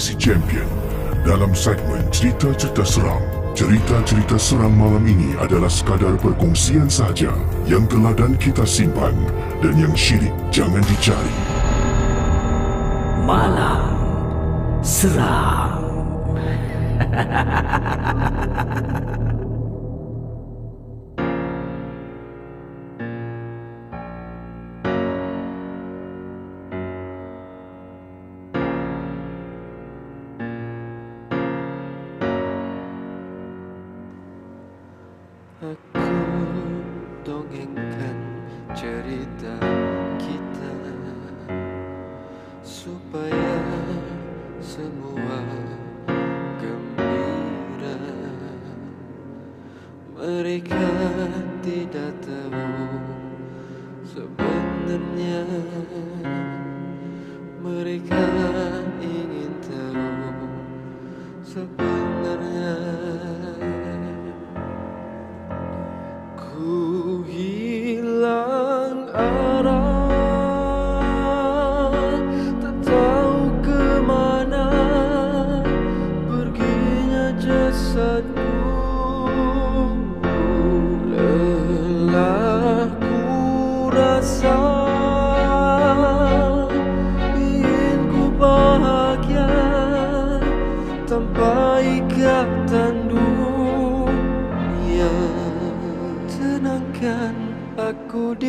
Casey Champion. Dalam segmen cerita-cerita seram, cerita-cerita seram malam ini adalah sekadar perkongsian sahaja yang telah dan kita simpan dan yang syirik jangan dicari. Malam Seram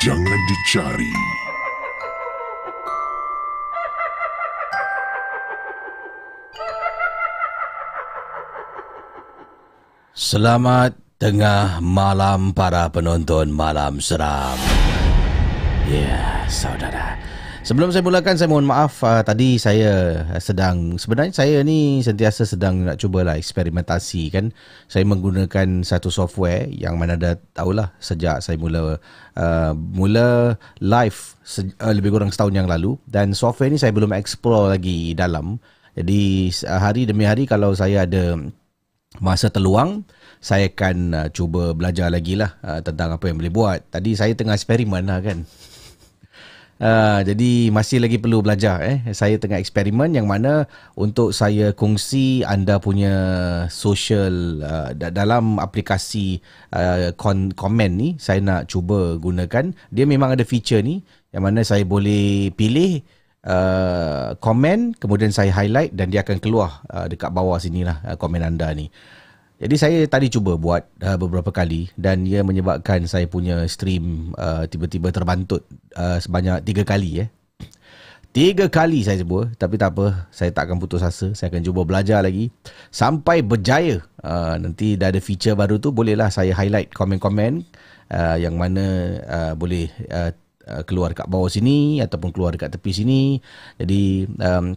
jangan dicari. Selamat tengah malam para penonton malam seram. Ya, saudara. Sebelum saya mulakan saya mohon maaf uh, tadi saya sedang sebenarnya saya ni sentiasa sedang nak cubalah eksperimentasi kan. Saya menggunakan satu software yang mana dah tahulah sejak saya mula uh, mula live se- uh, lebih kurang setahun yang lalu dan software ni saya belum explore lagi dalam Jadi hari demi hari kalau saya ada masa terluang, saya akan uh, cuba belajar lagi lah uh, tentang apa yang boleh buat. Tadi saya tengah eksperimen lah kan. Uh, jadi masih lagi perlu belajar eh. Saya tengah eksperimen yang mana untuk saya kongsi anda punya social uh, dalam aplikasi uh, komen ni saya nak cuba gunakan. Dia memang ada feature ni yang mana saya boleh pilih uh, komen kemudian saya highlight dan dia akan keluar uh, dekat bawah sini lah uh, komen anda ni. Jadi saya tadi cuba buat uh, beberapa kali dan ia menyebabkan saya punya stream uh, tiba-tiba terbantut uh, sebanyak tiga kali eh. Tiga kali saya cuba tapi tak apa saya tak akan putus asa. Saya akan cuba belajar lagi. Sampai berjaya uh, nanti dah ada feature baru tu bolehlah saya highlight komen-komen uh, yang mana uh, boleh uh, keluar dekat bawah sini ataupun keluar dekat tepi sini. Jadi um,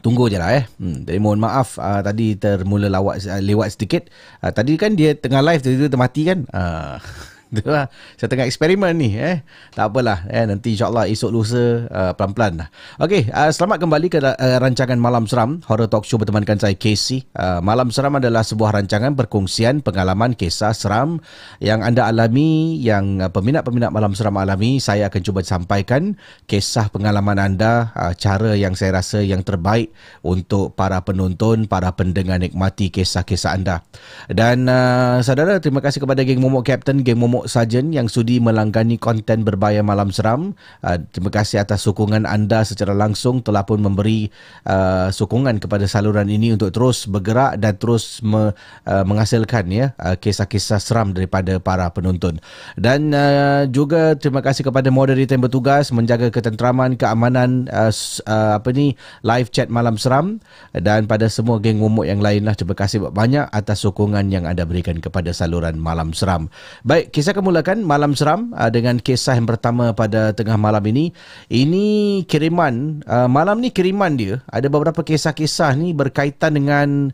Tunggu je lah eh. Hmm, jadi mohon maaf uh, tadi termula lawat uh, lewat sedikit. Uh, tadi kan dia tengah live tiba-tiba termati kan. Uh, Itulah. Saya tengah eksperimen ni eh. Tak apalah eh nanti insya-Allah esok lusa uh, pelan-pelan lah. Okey, uh, selamat kembali ke uh, rancangan Malam Seram Horror Talk Show bertemankan saya Casey. Uh, Malam Seram adalah sebuah rancangan perkongsian pengalaman kisah seram yang anda alami yang uh, peminat-peminat Malam Seram alami. Saya akan cuba sampaikan kisah pengalaman anda, uh, cara yang saya rasa yang terbaik untuk para penonton, para pendengar nikmati kisah-kisah anda. Dan uh, saudara, terima kasih kepada geng Momok Captain, geng Momok Sajen yang sudi melanggani konten berbayar malam seram. Uh, terima kasih atas sokongan anda secara langsung telah pun memberi uh, sokongan kepada saluran ini untuk terus bergerak dan terus me, uh, menghasilkan ya uh, kisah-kisah seram daripada para penonton. Dan uh, juga terima kasih kepada moderator yang bertugas menjaga ketenteraman, keamanan uh, uh, apa ni live chat malam seram dan pada semua geng momok yang lain lah terima kasih banyak atas sokongan yang anda berikan kepada saluran malam seram. Baik, kisah akan mulakan malam seram uh, dengan kisah yang pertama pada tengah malam ini. Ini kiriman, uh, malam ni kiriman dia. Ada beberapa kisah-kisah ni berkaitan dengan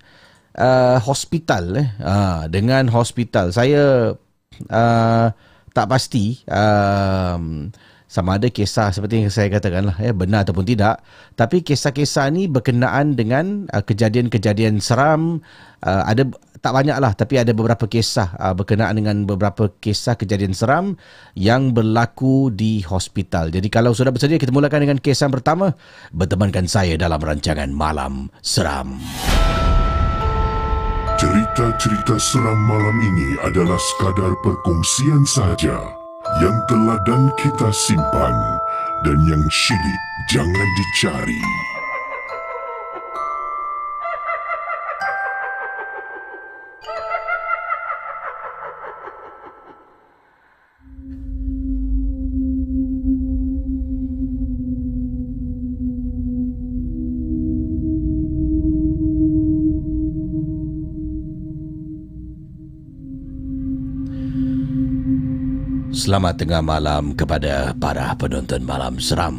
uh, hospital. Eh. Uh, dengan hospital. Saya uh, tak pasti uh, sama ada kisah seperti yang saya katakan lah, eh, benar ataupun tidak. Tapi kisah-kisah ni berkenaan dengan uh, kejadian-kejadian seram. Uh, ada tak banyak lah tapi ada beberapa kisah uh, berkenaan dengan beberapa kisah kejadian seram yang berlaku di hospital. Jadi kalau sudah bersedia kita mulakan dengan kisah pertama bertemankan saya dalam rancangan Malam Seram. Cerita-cerita seram malam ini adalah sekadar perkongsian saja yang telah dan kita simpan dan yang syilid jangan dicari. Selamat tengah malam kepada para penonton malam seram.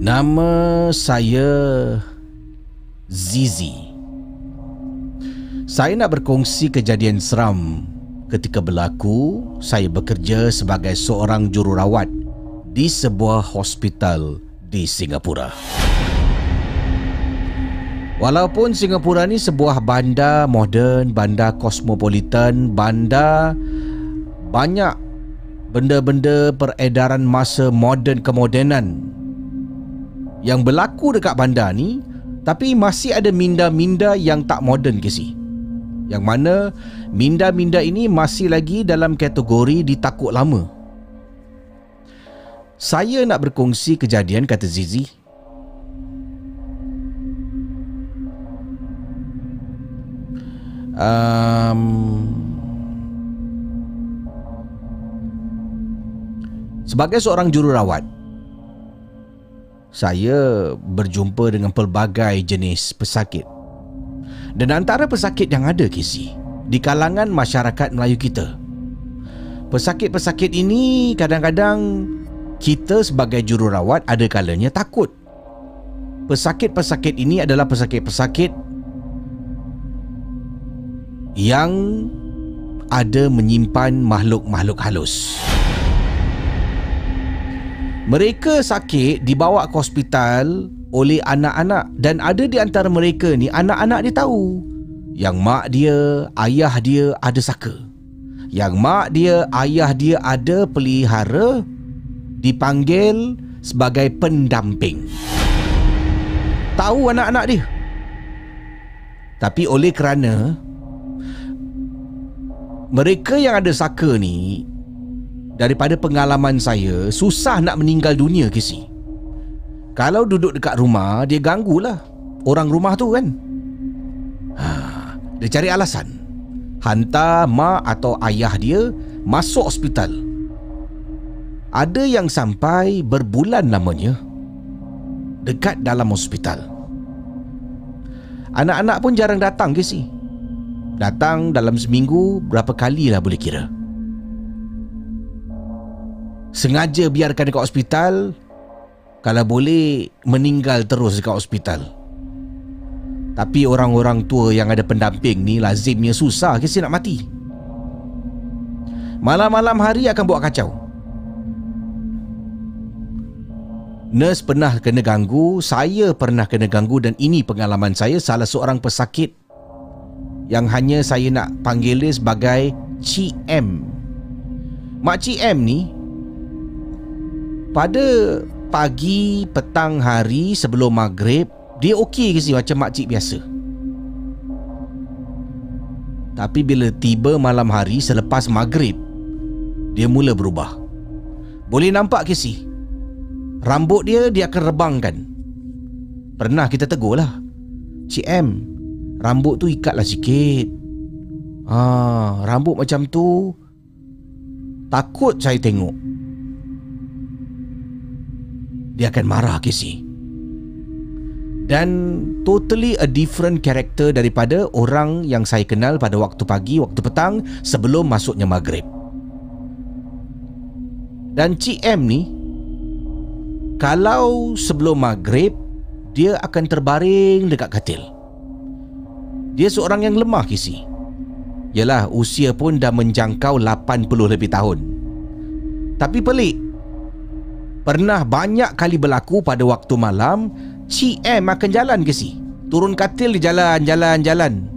Nama saya Zizi. Saya nak berkongsi kejadian seram ketika berlaku saya bekerja sebagai seorang jururawat di sebuah hospital di Singapura. Walaupun Singapura ni sebuah bandar moden, bandar kosmopolitan, bandar banyak benda-benda peredaran masa moden kemodenan yang berlaku dekat bandar ni tapi masih ada minda-minda yang tak moden ke si? Yang mana minda-minda ini masih lagi dalam kategori ditakut lama. Saya nak berkongsi kejadian kata Zizi. Um, Sebagai seorang jururawat, saya berjumpa dengan pelbagai jenis pesakit. Dan antara pesakit yang ada, Kisi, di kalangan masyarakat Melayu kita, pesakit-pesakit ini kadang-kadang kita sebagai jururawat ada kalanya takut. Pesakit-pesakit ini adalah pesakit-pesakit yang ada menyimpan makhluk-makhluk halus. Mereka sakit dibawa ke hospital oleh anak-anak dan ada di antara mereka ni anak-anak dia tahu yang mak dia, ayah dia ada saka. Yang mak dia, ayah dia ada pelihara dipanggil sebagai pendamping. Tahu anak-anak dia. Tapi oleh kerana mereka yang ada saka ni daripada pengalaman saya susah nak meninggal dunia kisi. Kalau duduk dekat rumah dia ganggulah orang rumah tu kan. Ha, dia cari alasan. Hantar mak atau ayah dia masuk hospital. Ada yang sampai berbulan lamanya dekat dalam hospital. Anak-anak pun jarang datang ke si. Datang dalam seminggu berapa kali lah boleh kira. Sengaja biarkan dekat hospital Kalau boleh meninggal terus dekat hospital. Tapi orang-orang tua yang ada pendamping ni lazimnya susah kasi nak mati? Malam-malam hari akan buat kacau. Nurse pernah kena ganggu, saya pernah kena ganggu dan ini pengalaman saya salah seorang pesakit yang hanya saya nak panggil dia sebagai Cik M. Mak Cik M ni pada pagi petang hari sebelum maghrib dia okey ke si macam makcik biasa. Tapi bila tiba malam hari selepas maghrib dia mula berubah. Boleh nampak ke si? Rambut dia dia akan rebangkan. Pernah kita tegur lah. Cik M, rambut tu ikatlah sikit. Ah, rambut macam tu takut saya tengok dia akan marah Casey. Dan totally a different character daripada orang yang saya kenal pada waktu pagi, waktu petang sebelum masuknya maghrib. Dan Cik M ni kalau sebelum maghrib dia akan terbaring dekat katil. Dia seorang yang lemah kisi. Yalah usia pun dah menjangkau 80 lebih tahun. Tapi pelik Pernah banyak kali berlaku pada waktu malam Cik M akan jalan ke si? Turun katil di jalan, jalan, jalan.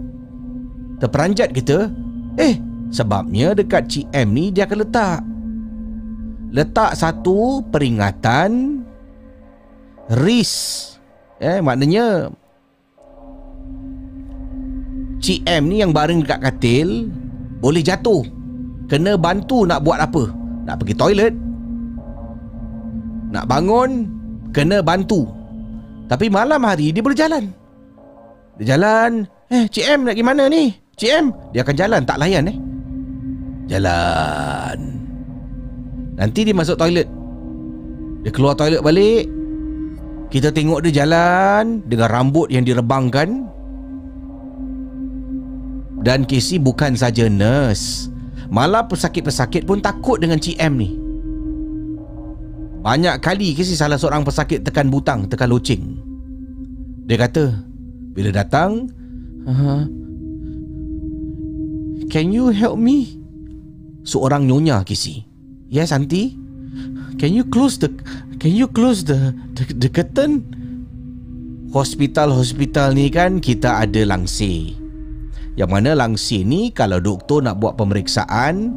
Terperanjat kita Eh, sebabnya dekat Cik M ni dia akan letak. Letak satu peringatan Risk. Eh, maknanya Cik M ni yang baring dekat katil Boleh jatuh. Kena bantu nak buat apa? Nak pergi toilet nak bangun Kena bantu. Tapi malam hari dia boleh jalan. Dia jalan Eh Cik M nak pergi mana ni? Cik M Dia akan jalan tak layan eh. Jalan. Nanti dia masuk toilet. Dia keluar toilet balik. Kita tengok dia jalan Dengan rambut yang direbangkan. Dan Casey bukan saja nurse. Malah pesakit-pesakit pun takut dengan Cik M ni banyak kali ke si salah seorang pesakit tekan butang, tekan loceng. Dia kata, bila datang, uh, Can you help me? Seorang nyonya kisi. Yes, auntie. Can you close the Can you close the the, the curtain? Hospital-hospital ni kan kita ada langsir. Yang mana langsir ni kalau doktor nak buat pemeriksaan,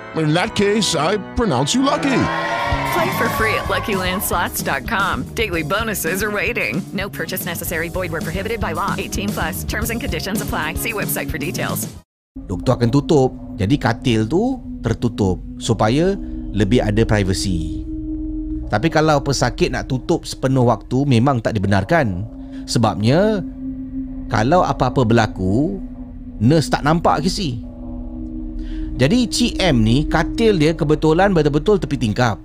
In that case, I pronounce you lucky. Play for free at LuckyLandSlots.com. Daily bonuses are waiting. No purchase necessary. Void where prohibited by law. 18 plus. Terms and conditions apply. See website for details. Doktor akan tutup. Jadi katil tu tertutup supaya lebih ada privacy. Tapi kalau pesakit nak tutup sepenuh waktu memang tak dibenarkan. Sebabnya kalau apa-apa berlaku, nurse tak nampak ke si. Jadi Cik M ni katil dia kebetulan betul-betul tepi tingkap.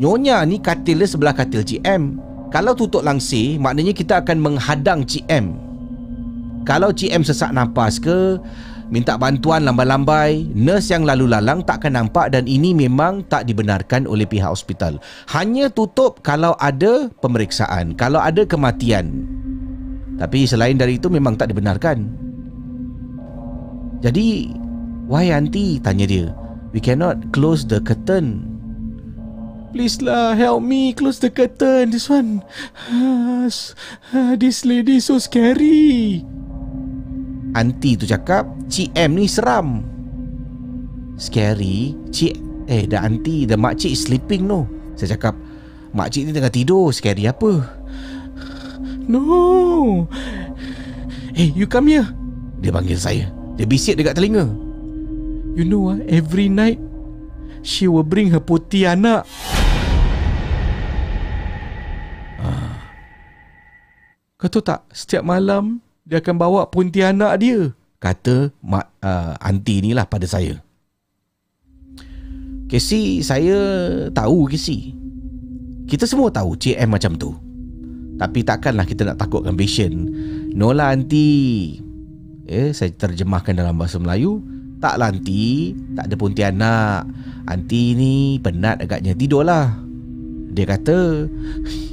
Nyonya ni katil dia sebelah katil Cik M. Kalau tutup langsir, maknanya kita akan menghadang Cik M. Kalau Cik M sesak nafas ke, minta bantuan lambai-lambai, nurse yang lalu lalang tak akan nampak dan ini memang tak dibenarkan oleh pihak hospital. Hanya tutup kalau ada pemeriksaan, kalau ada kematian. Tapi selain dari itu memang tak dibenarkan. Jadi, why auntie? Tanya dia. We cannot close the curtain. Please lah, help me close the curtain. This one. This lady so scary. Auntie tu cakap, Cik M ni seram. Scary? Cik, eh dah auntie, dah makcik sleeping no. Saya cakap, makcik ni tengah tidur, scary apa? No. Hey, you come here. Dia panggil saya. Dia bisik dekat telinga. You know ah, every night she will bring her putih anak. Ah. Kau tahu tak, setiap malam dia akan bawa pontianak dia. Kata mak uh, aunty ni lah pada saya. Casey, saya tahu Casey. Kita semua tahu Cik M macam tu. Tapi takkanlah kita nak takutkan patient. No lah aunty. Eh, saya terjemahkan dalam bahasa Melayu. Taklah aunty, tak ada pontianak. Aunty ni penat agaknya tidurlah. Dia kata,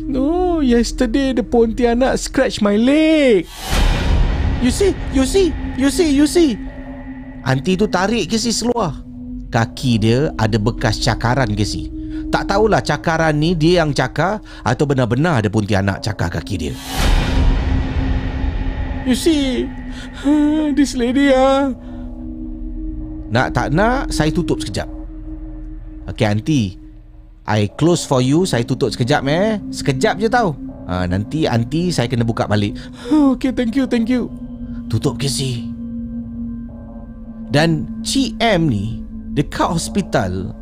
No, yesterday the pontianak scratch my leg. You see, you see, you see, you see. Aunty tu tarik ke si seluar. Kaki dia ada bekas cakaran ke si. Tak tahulah cakaran ni dia yang cakar atau benar-benar ada pontianak cakar kaki dia. You see, this lady ah. Nak tak nak, saya tutup sekejap. Okay, aunty. I close for you, saya tutup sekejap eh. Sekejap je tau. Ha, nanti aunty saya kena buka balik. Okay, thank you, thank you. Tutup ke si? Dan Cik M ni dekat hospital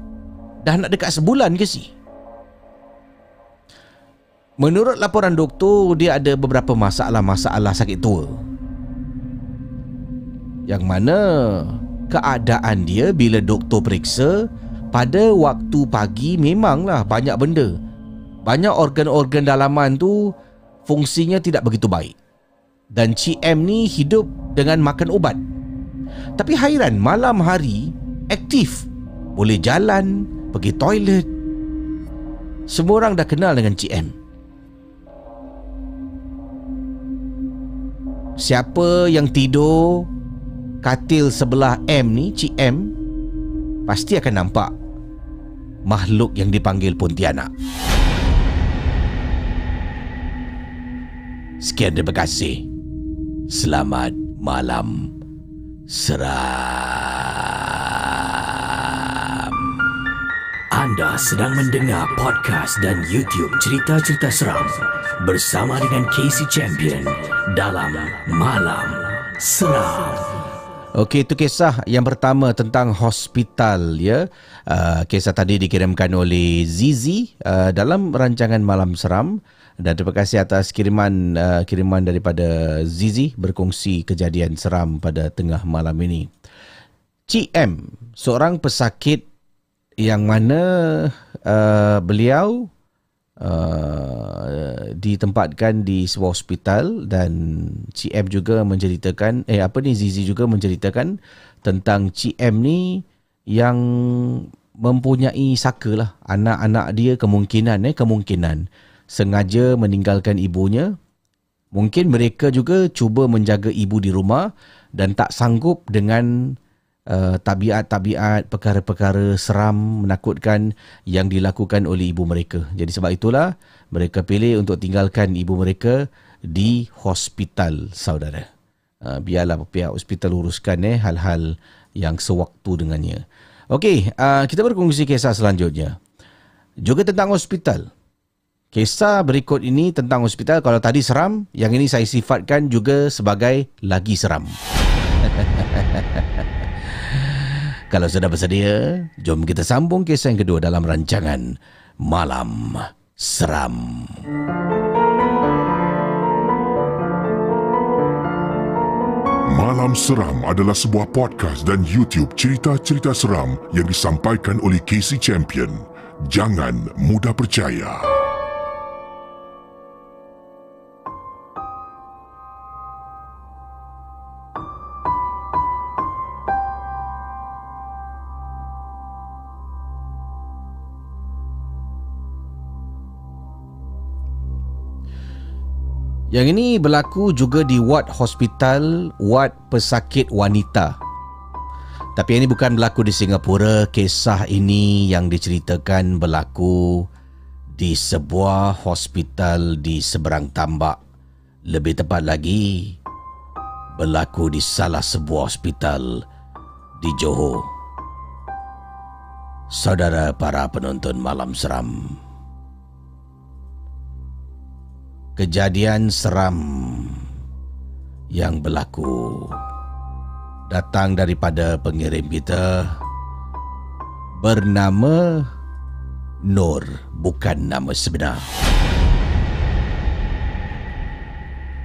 dah nak dekat sebulan ke si? Menurut laporan doktor, dia ada beberapa masalah-masalah sakit tua. Yang mana keadaan dia bila doktor periksa pada waktu pagi memanglah banyak benda. Banyak organ-organ dalaman tu fungsinya tidak begitu baik. Dan Cik M ni hidup dengan makan ubat. Tapi hairan malam hari aktif. Boleh jalan, pergi toilet. Semua orang dah kenal dengan Cik M. Siapa yang tidur katil sebelah M ni, Cik M, pasti akan nampak makhluk yang dipanggil Pontianak. Sekian terima kasih. Selamat malam seram. Anda sedang mendengar podcast dan YouTube cerita-cerita seram bersama dengan Casey Champion dalam Malam Seram. Okey, itu kisah yang pertama tentang hospital ya. Uh, kisah tadi dikirimkan oleh Zizi uh, dalam rancangan Malam Seram dan terima kasih atas kiriman uh, kiriman daripada Zizi berkongsi kejadian seram pada tengah malam ini. Cik M, seorang pesakit yang mana uh, beliau uh, ditempatkan di sebuah hospital dan Cik M juga menceritakan eh apa ni Zizi juga menceritakan tentang Cik M ni yang mempunyai saka lah. Anak-anak dia kemungkinan eh kemungkinan sengaja meninggalkan ibunya. Mungkin mereka juga cuba menjaga ibu di rumah dan tak sanggup dengan uh, tabiat-tabiat perkara-perkara seram menakutkan yang dilakukan oleh ibu mereka. Jadi sebab itulah mereka pilih untuk tinggalkan ibu mereka di hospital saudara. Uh, biarlah pihak hospital uruskan eh hal-hal yang sewaktu dengannya. Okey, uh, kita berkongsi kisah selanjutnya. Juga tentang hospital. Kisah berikut ini tentang hospital. Kalau tadi seram, yang ini saya sifatkan juga sebagai lagi seram. Kalau sudah bersedia, jom kita sambung kisah yang kedua dalam rancangan Malam Seram. Malam Seram adalah sebuah podcast dan YouTube cerita-cerita seram yang disampaikan oleh Casey Champion. Jangan mudah percaya. Yang ini berlaku juga di ward hospital, ward pesakit wanita. Tapi ini bukan berlaku di Singapura. Kisah ini yang diceritakan berlaku di sebuah hospital di seberang tambak. Lebih tepat lagi, berlaku di salah sebuah hospital di Johor. Saudara para penonton malam seram kejadian seram yang berlaku datang daripada pengirim kita bernama Nur bukan nama sebenar.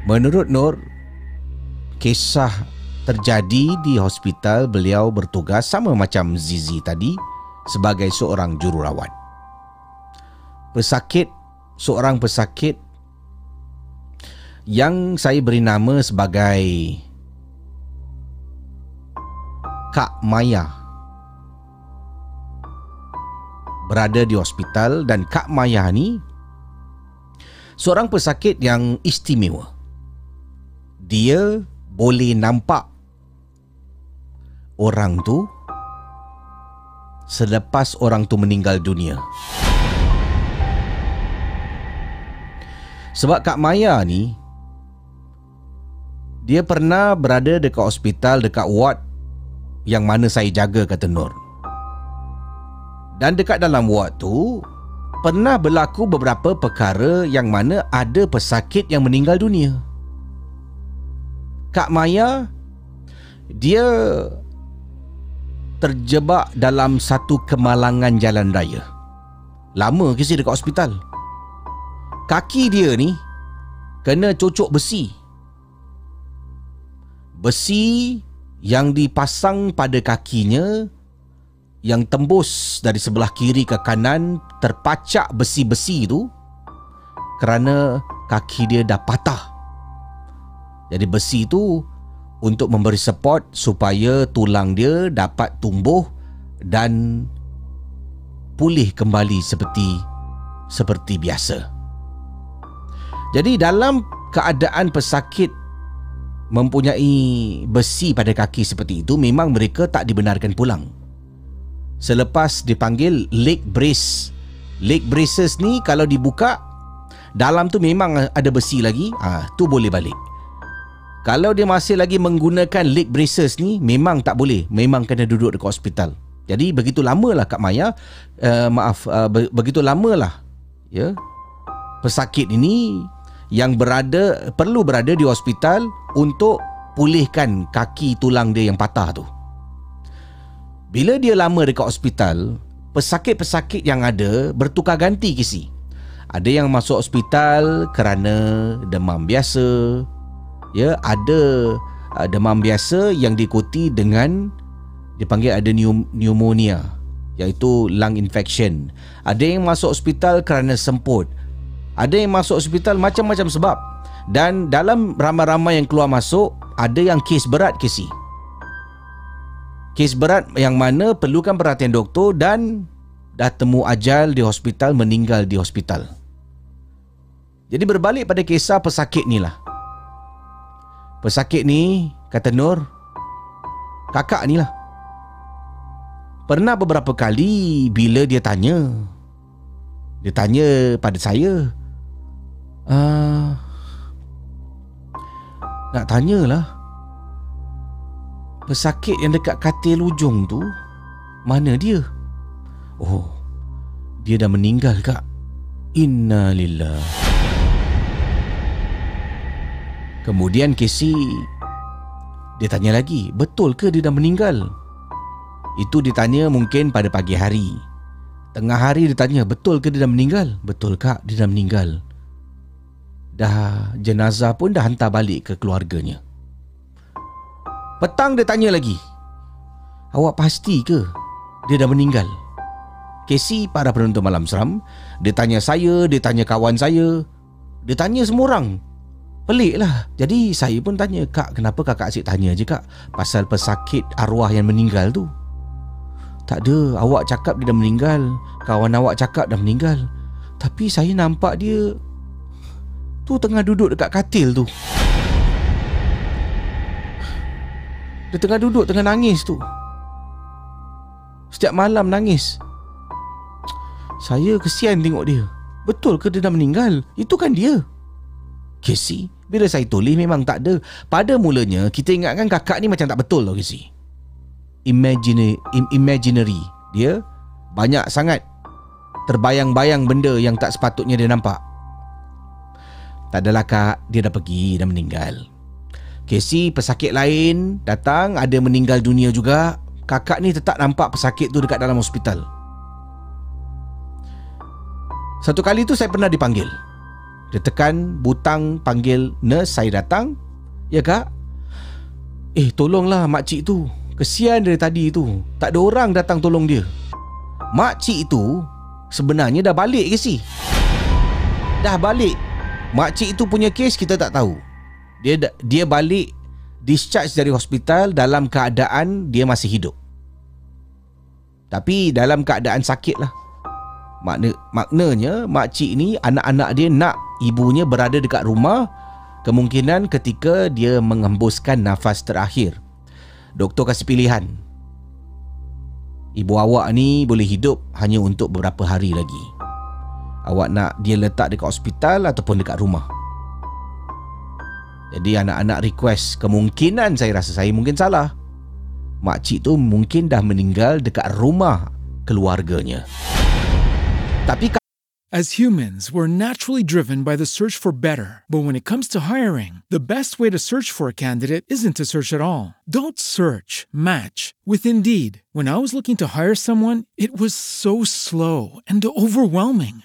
Menurut Nur, kisah terjadi di hospital beliau bertugas sama macam Zizi tadi sebagai seorang jururawat. Pesakit, seorang pesakit yang saya beri nama sebagai Kak Maya berada di hospital dan Kak Maya ni seorang pesakit yang istimewa. Dia boleh nampak orang tu selepas orang tu meninggal dunia. Sebab Kak Maya ni dia pernah berada dekat hospital dekat ward yang mana saya jaga kata Nur. Dan dekat dalam ward tu pernah berlaku beberapa perkara yang mana ada pesakit yang meninggal dunia. Kak Maya dia terjebak dalam satu kemalangan jalan raya. Lama ke sih dekat hospital. Kaki dia ni kena cocok besi besi yang dipasang pada kakinya yang tembus dari sebelah kiri ke kanan terpacak besi-besi itu kerana kaki dia dah patah. Jadi besi itu untuk memberi support supaya tulang dia dapat tumbuh dan pulih kembali seperti seperti biasa. Jadi dalam keadaan pesakit mempunyai besi pada kaki seperti itu memang mereka tak dibenarkan pulang. Selepas dipanggil leg brace. Leg braces ni kalau dibuka dalam tu memang ada besi lagi, ah tu boleh balik. Kalau dia masih lagi menggunakan leg braces ni memang tak boleh, memang kena duduk dekat hospital. Jadi begitu lamalah Kak Maya, uh, maaf uh, begitu lamalah ya. Pesakit ini yang berada perlu berada di hospital untuk pulihkan kaki tulang dia yang patah tu. Bila dia lama dekat hospital, pesakit-pesakit yang ada bertukar ganti kisi. Ada yang masuk hospital kerana demam biasa. Ya, ada uh, demam biasa yang diikuti dengan dipanggil ada pneumonia iaitu lung infection. Ada yang masuk hospital kerana semput. Ada yang masuk hospital macam-macam sebab dan dalam ramai-ramai yang keluar masuk ada yang kes berat kesi. Kes berat yang mana perlukan perhatian doktor dan dah temu ajal di hospital meninggal di hospital. Jadi berbalik pada kisah pesakit ni lah. Pesakit ni kata Nur Kakak ni lah Pernah beberapa kali Bila dia tanya Dia tanya pada saya uh, Nak tanyalah Pesakit yang dekat katil ujung tu Mana dia? Oh Dia dah meninggal kak Innalillah Kemudian Casey Dia tanya lagi Betul ke dia dah meninggal? Itu ditanya mungkin pada pagi hari Tengah hari dia tanya Betul ke dia dah meninggal? Betul kak dia dah meninggal Dah jenazah pun dah hantar balik ke keluarganya. Petang dia tanya lagi Awak pasti ke dia dah meninggal? Casey para penonton malam seram Dia tanya saya, dia tanya kawan saya Dia tanya semua orang. Pelik lah Jadi saya pun tanya Kak kenapa kakak asyik tanya je kak Pasal pesakit arwah yang meninggal tu? Tak ada. Awak cakap dia dah meninggal. Kawan awak cakap dah meninggal. Tapi saya nampak dia Tu tengah duduk dekat katil tu. Dia tengah duduk tengah nangis tu. Setiap malam nangis. Saya kesian tengok dia. Betul ke dia dah meninggal? Itu kan dia. Casey Bila saya tulis memang tak ada. Pada mulanya Kita ingatkan kakak ni macam tak betul tau Casey. Imagine, Imaginary. Dia Banyak sangat Terbayang-bayang benda Yang tak sepatutnya dia nampak Tak adalah kak Dia dah pergi Dah meninggal Casey pesakit lain Datang Ada meninggal dunia juga Kakak ni tetap nampak pesakit tu Dekat dalam hospital Satu kali tu saya pernah dipanggil dia tekan butang panggil nurse saya datang. Ya kak? Eh tolonglah makcik tu. Kesian dari tadi tu. Tak ada orang datang tolong dia. Makcik tu sebenarnya dah balik ke si? Dah balik. Makcik tu punya kes kita tak tahu. Dia dia balik discharge dari hospital dalam keadaan dia masih hidup. Tapi dalam keadaan sakit lah. Makna, maknanya makcik ni anak-anak dia nak ibunya berada dekat rumah kemungkinan ketika dia mengembuskan nafas terakhir. Doktor kasih pilihan. Ibu awak ni boleh hidup hanya untuk beberapa hari lagi. Awak nak dia letak dekat hospital ataupun dekat rumah. Jadi anak-anak request kemungkinan saya rasa saya mungkin salah. Makcik tu mungkin dah meninggal dekat rumah keluarganya. Tapi As humans, we're naturally driven by the search for better. But when it comes to hiring, the best way to search for a candidate isn't to search at all. Don't search, match with Indeed. When I was looking to hire someone, it was so slow and overwhelming.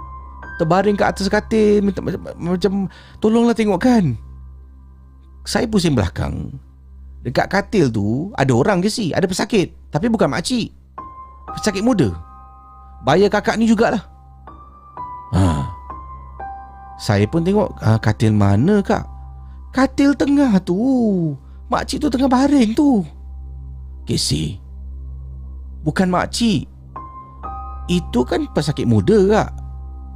Terbaring ke atas katil minta, macam tolonglah tengok kan saya pusing belakang. Dekat katil tu ada orang ke si? Ada pesakit. Tapi bukan makcik pesakit muda. Bayar kakak ni jugalah. Ha. saya pun tengok ha, katil mana kak? Katil tengah tu. Makcik tu tengah baring tu. Casey bukan makcik itu kan pesakit muda kak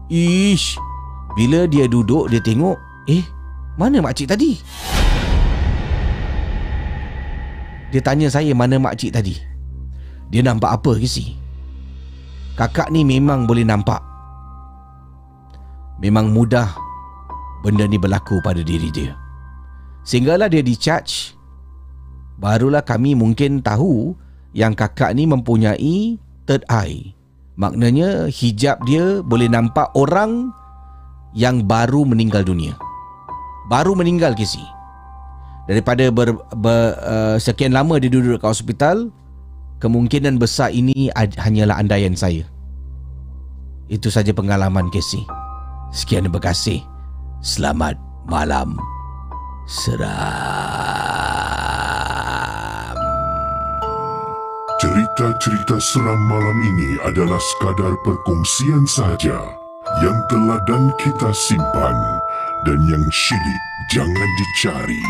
Ish Bila dia duduk Dia tengok Eh Mana makcik tadi? Dia tanya saya mana makcik tadi. Dia nampak apa Casey? Kakak ni memang boleh nampak. Memang mudah benda ni berlaku pada diri dia. Sehinggalah dia di-charge Barulah kami mungkin tahu Yang kakak ni mempunyai Third eye Maknanya hijab dia boleh nampak orang Yang baru meninggal dunia. Baru meninggal Casey Daripada ber, ber, uh, sekian lama dia duduk kat hospital Kemungkinan besar ini hanyalah andaian saya. Itu saja pengalaman Casey Sekian terima kasih. Selamat malam. Seram. Cerita-cerita seram malam ini adalah sekadar perkongsian sahaja yang telah dan kita simpan dan yang syilid jangan dicari.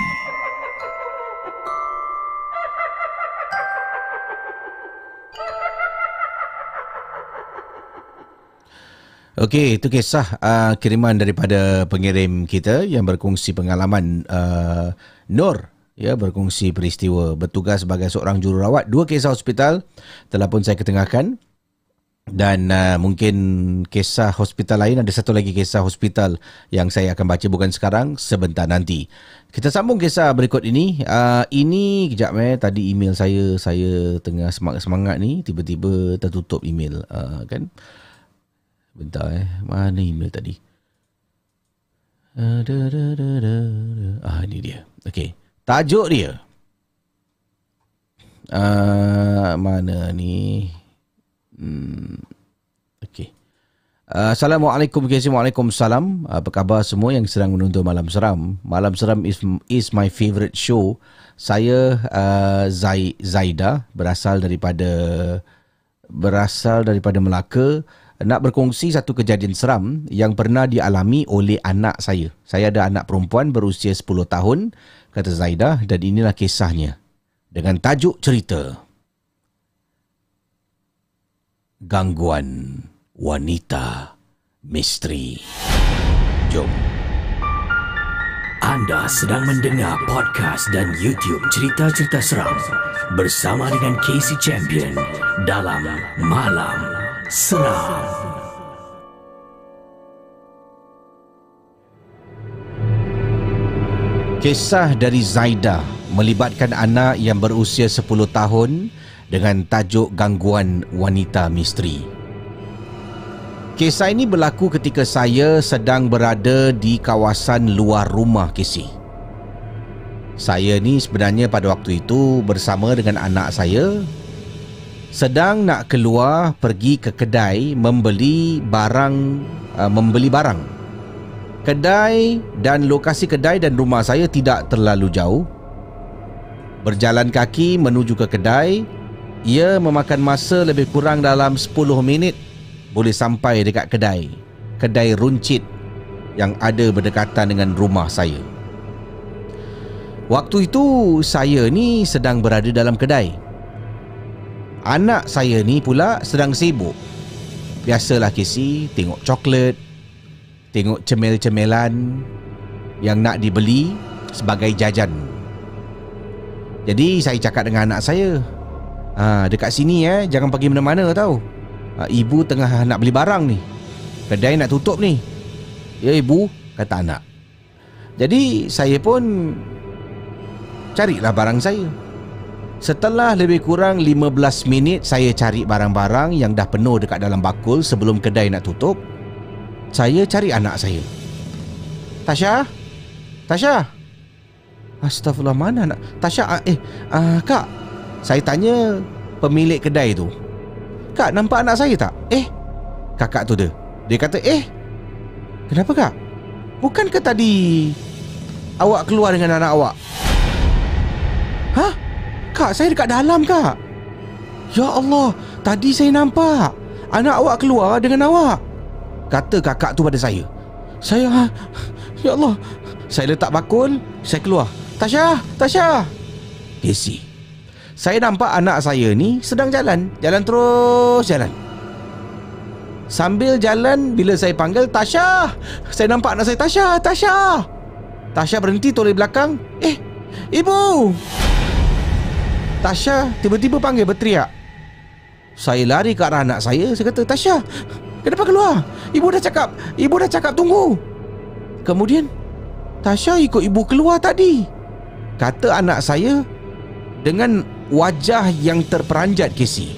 Okey, itu kisah uh, kiriman daripada pengirim kita yang berkongsi pengalaman uh, Nur ya berkongsi peristiwa bertugas sebagai seorang jururawat dua kisah hospital telah pun saya ketengahkan dan uh, mungkin kisah hospital lain ada satu lagi kisah hospital yang saya akan baca bukan sekarang sebentar nanti. Kita sambung kisah berikut ini. Uh, ini kejap eh tadi email saya saya tengah semangat-semangat ni tiba-tiba tertutup email uh, kan. Bentar eh. Mana email tadi? Ah, ini dia. Okey. Tajuk dia. Uh, mana ni? Hmm. Okey. Uh, Assalamualaikum Assalamualaikum salam. Apa khabar semua yang sedang menonton Malam Seram? Malam Seram is is my favorite show. Saya uh, Zai, Zaida berasal daripada berasal daripada Melaka nak berkongsi satu kejadian seram yang pernah dialami oleh anak saya. Saya ada anak perempuan berusia 10 tahun, kata Zaidah dan inilah kisahnya. Dengan tajuk cerita. Gangguan Wanita Misteri. Jom. Anda sedang mendengar podcast dan YouTube cerita-cerita seram bersama dengan Casey Champion dalam Malam Seram. Kisah dari Zaida melibatkan anak yang berusia 10 tahun dengan tajuk gangguan wanita misteri. Kisah ini berlaku ketika saya sedang berada di kawasan luar rumah Casey. Saya ni sebenarnya pada waktu itu bersama dengan anak saya sedang nak keluar pergi ke kedai membeli barang uh, membeli barang. Kedai dan lokasi kedai dan rumah saya tidak terlalu jauh. Berjalan kaki menuju ke kedai, ia memakan masa lebih kurang dalam 10 minit boleh sampai dekat kedai. Kedai runcit yang ada berdekatan dengan rumah saya. Waktu itu saya ni sedang berada dalam kedai. Anak saya ni pula sedang sibuk Biasalah Casey Tengok coklat Tengok cemel-cemelan Yang nak dibeli Sebagai jajan. Jadi saya cakap dengan anak saya ha, Dekat sini eh Jangan pergi mana-mana tau. Ha, Ibu tengah nak beli barang ni. Kedai nak tutup ni. Ya ibu Kata anak. Jadi saya pun Carilah barang saya. Setelah lebih kurang 15 minit saya cari barang-barang yang dah penuh dekat dalam bakul sebelum kedai nak tutup, saya cari anak saya. Tasha? Tasha? Astagfirullah mana anak? Tasha eh uh, kak, saya tanya pemilik kedai tu. Kak nampak anak saya tak? Eh, kakak tu dia. Dia kata, "Eh, kenapa kak? Bukankah tadi awak keluar dengan anak awak?" Hah? Kak, saya dekat dalam, Kak. Ya Allah, tadi saya nampak. Anak awak keluar dengan awak. Kata kakak tu pada saya. Saya... Ya Allah. Saya letak bakul, saya keluar. Tasha, Tasha. Casey. Saya nampak anak saya ni sedang jalan. Jalan terus jalan. Sambil jalan, bila saya panggil, Tasha. Saya nampak anak saya, Tasha, Tasha. Tasha berhenti toleh belakang. Eh, ibu! Tasha tiba-tiba panggil berteriak. Saya lari ke arah anak saya. Saya kata, Tasha, kenapa keluar? Ibu dah cakap, ibu dah cakap tunggu. Kemudian, Tasha ikut ibu keluar tadi. Kata anak saya dengan wajah yang terperanjat Casey.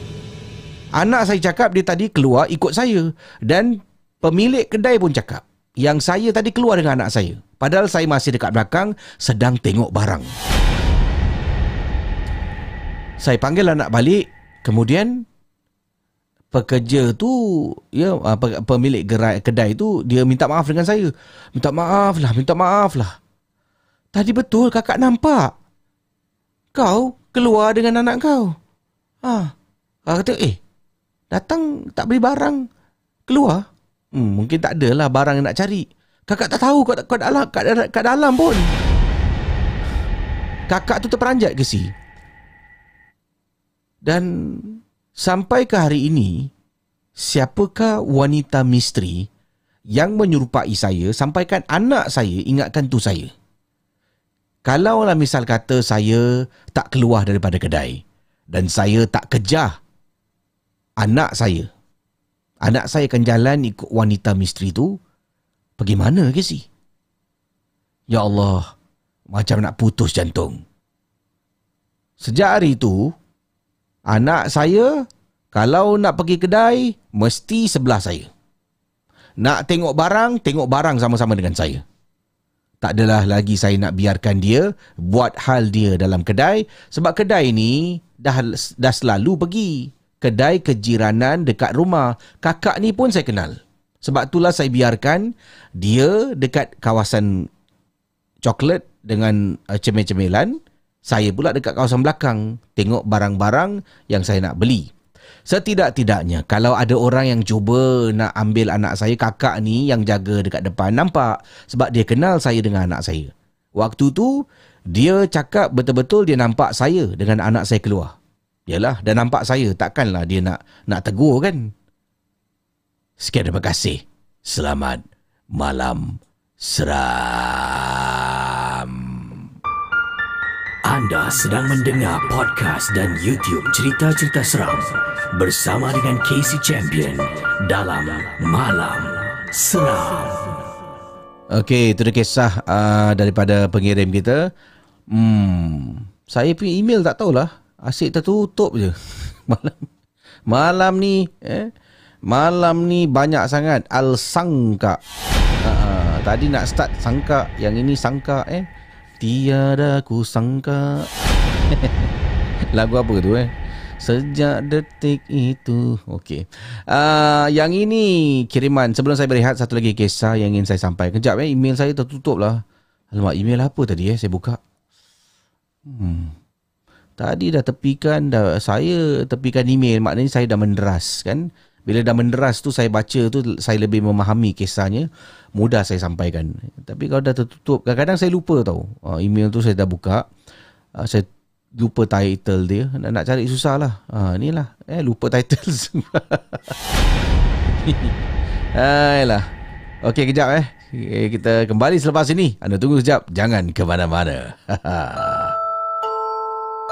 Anak saya cakap dia tadi keluar ikut saya dan pemilik kedai pun cakap yang saya tadi keluar dengan anak saya. Padahal saya masih dekat belakang sedang tengok barang. Saya panggil anak balik, kemudian pekerja tu ya ah, pe- pemilik gerai kedai tu dia minta maaf dengan saya. Minta maaf lah, minta maaf lah. Tadi betul kakak nampak. Kau keluar dengan anak kau. Ha. Kakak kata, eh, datang tak beli barang. Keluar. Hmm, mungkin tak adalah barang yang nak cari. Kakak tak tahu kat, kat, dalam, kat, kat dalam pun. Kakak tu terperanjat ke si? Dan sampai ke hari ini, siapakah wanita misteri yang menyerupai saya sampaikan anak saya ingatkan tu saya? Kalaulah misal kata saya tak keluar daripada kedai dan saya tak kejar anak saya. Anak saya akan jalan ikut wanita misteri tu. Pergi mana ke si? Ya Allah, macam nak putus jantung. Sejak hari itu, anak saya kalau nak pergi kedai, mesti sebelah saya. Nak tengok barang, tengok barang sama-sama dengan saya. Tak adalah lagi saya nak biarkan dia buat hal dia dalam kedai sebab kedai ni dah dah selalu pergi kedai kejiranan dekat rumah. Kakak ni pun saya kenal. Sebab itulah saya biarkan dia dekat kawasan coklat dengan uh, cemil-cemilan. Saya pula dekat kawasan belakang tengok barang-barang yang saya nak beli. Setidak-tidaknya kalau ada orang yang cuba nak ambil anak saya kakak ni yang jaga dekat depan nampak sebab dia kenal saya dengan anak saya. Waktu tu dia cakap betul-betul dia nampak saya dengan anak saya keluar. Yalah, dah nampak saya. Takkanlah dia nak nak tegur kan? Sekian terima kasih. Selamat malam seram. Anda sedang mendengar podcast dan YouTube cerita-cerita seram bersama dengan Casey Champion dalam Malam Seram. Okey, itu dia kisah uh, daripada pengirim kita. Hmm, saya punya email tak tahulah. Asyik tertutup je. Malam malam ni eh malam ni banyak sangat al sangka. Uh, tadi nak start sangka, yang ini sangka eh. Tiada ku sangka. Lagu apa tu eh? Sejak detik itu. Okey. Uh, Yang ini Kiriman. Sebelum saya berehat Satu lagi kisah Yang ingin saya sampaikan. Kejap eh. Email saya tertutup lah. Alamak email apa tadi eh? Saya buka. Hmm. Tadi dah tepikan dah Saya tepikan email. Maknanya saya dah menderas kan Bila dah menderas tu Saya baca tu Saya lebih memahami kisahnya Mudah saya sampaikan. Tapi kalau dah tertutup Kadang-kadang saya lupa tau. Uh, Email tu saya dah buka uh, Saya lupa title dia. Nak, nak cari susah lah. Ha, ni lah. Eh, lupa title Ayolah Okey kejap eh Kita kembali selepas ini. Anda tunggu sekejap. Jangan ke mana-mana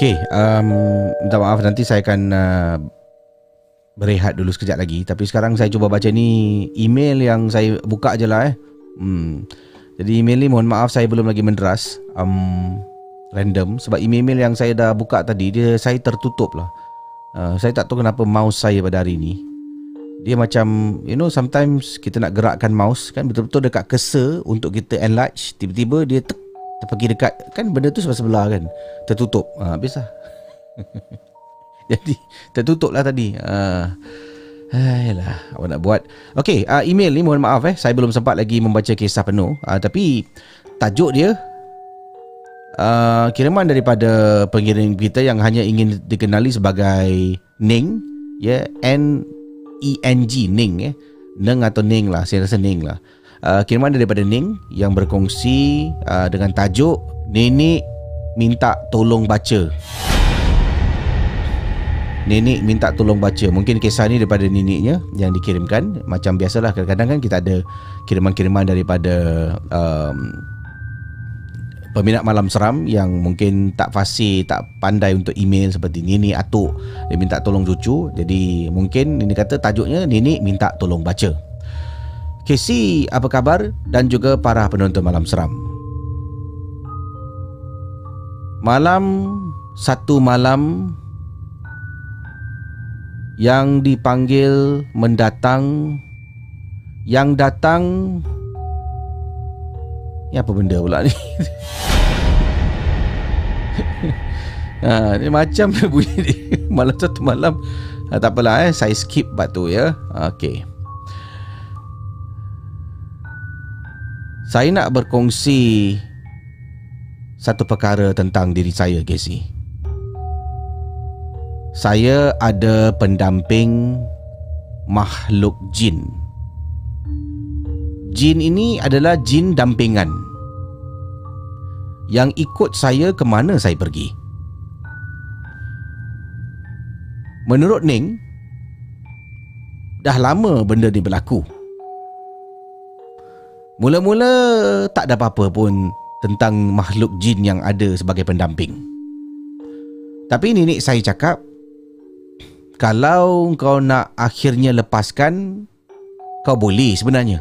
Okey, um, minta maaf nanti saya akan uh, berehat dulu sekejap lagi. Tapi sekarang saya cuba baca ni email yang saya buka je lah eh. Hmm. Jadi email ni mohon maaf saya belum lagi menderas. Um, random. Sebab email-email yang saya dah buka tadi, dia saya tertutup lah. Uh, saya tak tahu kenapa mouse saya pada hari ni. dia macam you know sometimes kita nak gerakkan mouse kan betul-betul dekat cursor untuk kita enlarge tiba-tiba dia tek, pergi dekat kan benda tu sebelah-sebelah kan tertutup. Ha, habis lah. Jadi tertutup lah tadi. Ha. Ayolah, apa nak buat? Okay, uh, email ni mohon maaf eh. Saya belum sempat lagi membaca kisah penuh. Uh, Tapi tajuk dia uh, Kiriman daripada pengirim kita Yang hanya ingin dikenali sebagai Ning Ya, yeah, N-E-N-G Ning eh. Neng atau Ning lah, saya rasa Ning lah uh, Kiriman daripada Ning Yang berkongsi uh, dengan tajuk Nenek minta tolong baca. Nenek minta tolong baca. Mungkin kisah ni daripada neneknya Yang dikirimkan. Macam biasalah Kadang-kadang kan kita ada Kiriman-kiriman daripada um, Peminat malam seram Yang mungkin tak fasih Tak pandai untuk email Seperti nenek atuk Dia minta tolong cucu. Jadi mungkin Ini kata tajuknya Nenek minta tolong baca Casey apa kabar? Dan juga para penonton malam seram. Malam Satu malam yang dipanggil mendatang yang datang ni apa benda pula ni? Ha, ni macam bunyi ni. Malam satu malam. Ha, tak apalah eh. Saya skip batu ya. Okey saya nak berkongsi satu perkara tentang diri saya Casey saya ada pendamping makhluk jin. Jin ini adalah jin dampingan yang ikut saya ke mana saya pergi. Menurut Ning, dah lama benda ni berlaku. Mula-mula tak ada apa-apa pun tentang makhluk jin yang ada sebagai pendamping. Tapi nenek saya cakap, kalau kau nak akhirnya lepaskan kau boleh sebenarnya.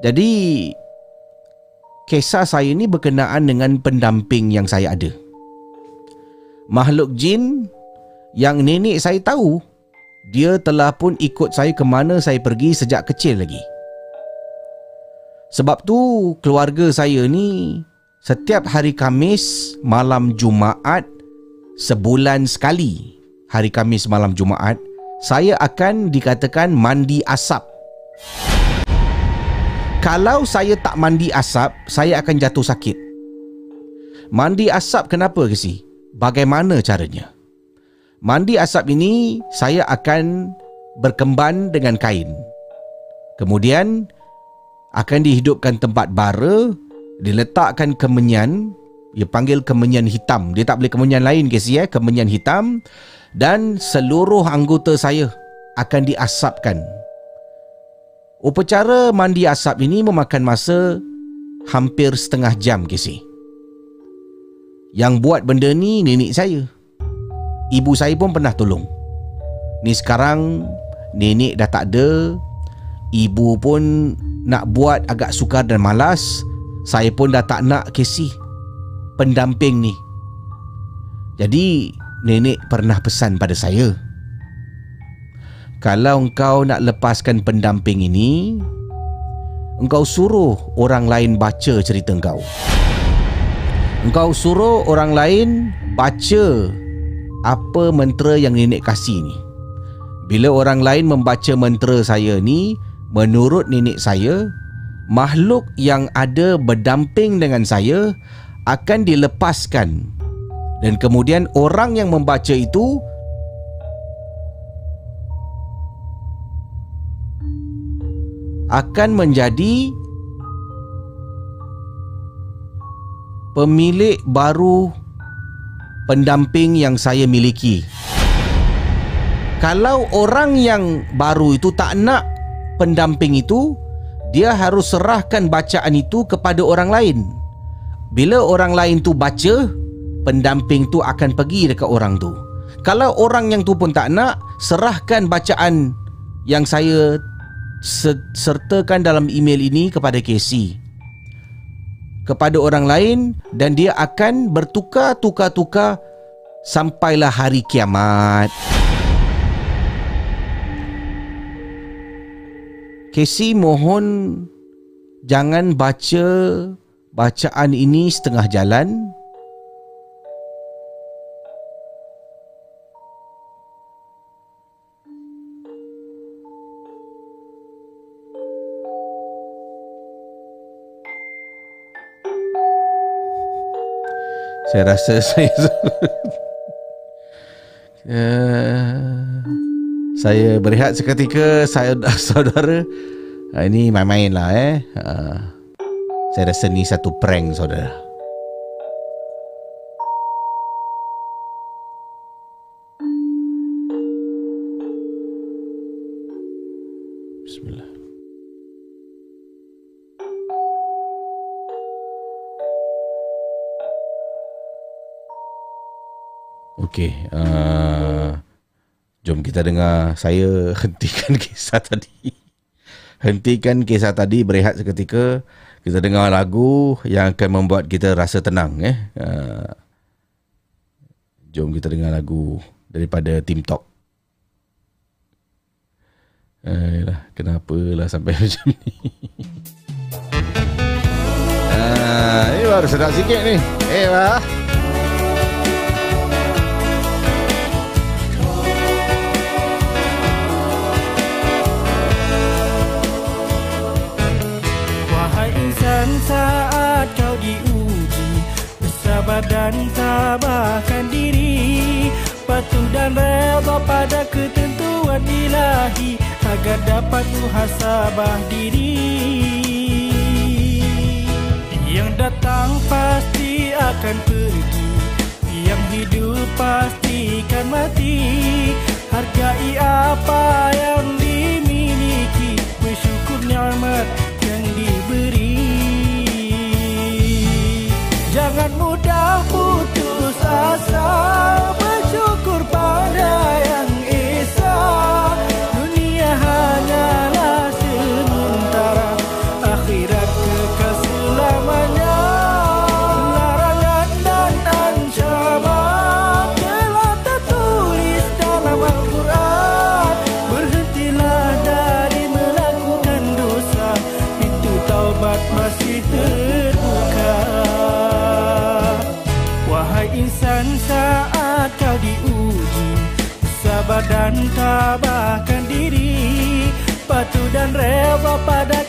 Jadi kisah saya ini berkenaan dengan pendamping yang saya ada. Makhluk jin yang nenek saya tahu dia telah pun ikut saya ke mana saya pergi sejak kecil lagi sebab tu keluarga saya ni setiap hari Kamis malam Jumaat sebulan sekali hari Kamis malam Jumaat, saya akan dikatakan mandi asap. Kalau saya tak mandi asap, saya akan jatuh sakit. Mandi asap kenapa ke si? Bagaimana caranya? Mandi asap ini saya akan berkemban dengan kain. Kemudian akan dihidupkan tempat bara, diletakkan kemenyan, dia panggil kemenyan hitam. Dia tak boleh kemenyan lain ke eh, kemenyan hitam dan seluruh anggota saya akan diasapkan. Upacara mandi asap ini memakan masa hampir setengah jam kisi. Yang buat benda ni nenek saya. Ibu saya pun pernah tolong. Ni sekarang nenek dah tak ada. Ibu pun nak buat agak sukar dan malas. Saya pun dah tak nak kisi pendamping ni. Jadi nenek pernah pesan pada saya kalau engkau nak lepaskan pendamping ini engkau suruh orang lain baca cerita engkau engkau suruh orang lain baca apa mentera yang nenek kasih ni bila orang lain membaca mentera saya ni menurut nenek saya makhluk yang ada berdamping dengan saya akan dilepaskan dan kemudian orang yang membaca itu akan menjadi pemilik baru pendamping yang saya miliki. Kalau orang yang baru itu tak nak pendamping itu, dia harus serahkan bacaan itu kepada orang lain. Bila orang lain tu baca, pendamping tu akan pergi dekat orang tu. Kalau orang yang tu pun tak nak, serahkan bacaan yang saya sertakan dalam email ini kepada Casey. Kepada orang lain dan dia akan bertukar-tukar-tukar sampailah hari kiamat. Casey mohon jangan baca bacaan ini setengah jalan. Saya rasa saya uh, saya berehat seketika saya saudara. Uh, ini main-main lah eh. Uh, saya rasa ni satu prank saudara. Okey, uh, jom kita dengar saya hentikan kisah tadi. Hentikan kisah tadi berehat seketika. Kita dengar lagu yang akan membuat kita rasa tenang eh. Uh, jom kita dengar lagu daripada Team Talk. Eh, kenapa lah sampai macam ni? Ah, ini baru sedap sikit ni. Eh, lah. Insan saat kau diuji. Bersabar dan tabahkan diri. Patuh dan rela pada ketentuan ilahi. Agar dapat muhasabah diri. Yang datang pasti akan pergi. Yang hidup pasti akan mati. Hargai apa yang dimiliki. Bersyukur nikmat yang diberi Jangan mudah putus asa. Bersyukur pada dan tabahkan diri. Patuh dan rela pada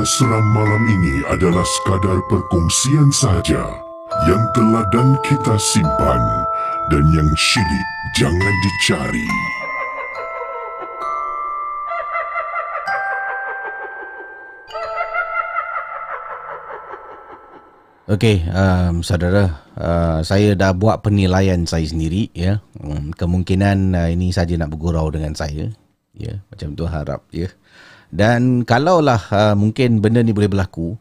Cerita-cerita seram malam ini adalah sekadar perkongsian sahaja yang telah dan kita simpan dan yang syilid jangan dicari. Okey, um, saudara, uh, saya dah buat penilaian saya sendiri ya. Um, kemungkinan uh, ini saja nak bergurau dengan saya. Ya, macam tu harap ya. Dan kalaulah uh, mungkin benda ni boleh berlaku,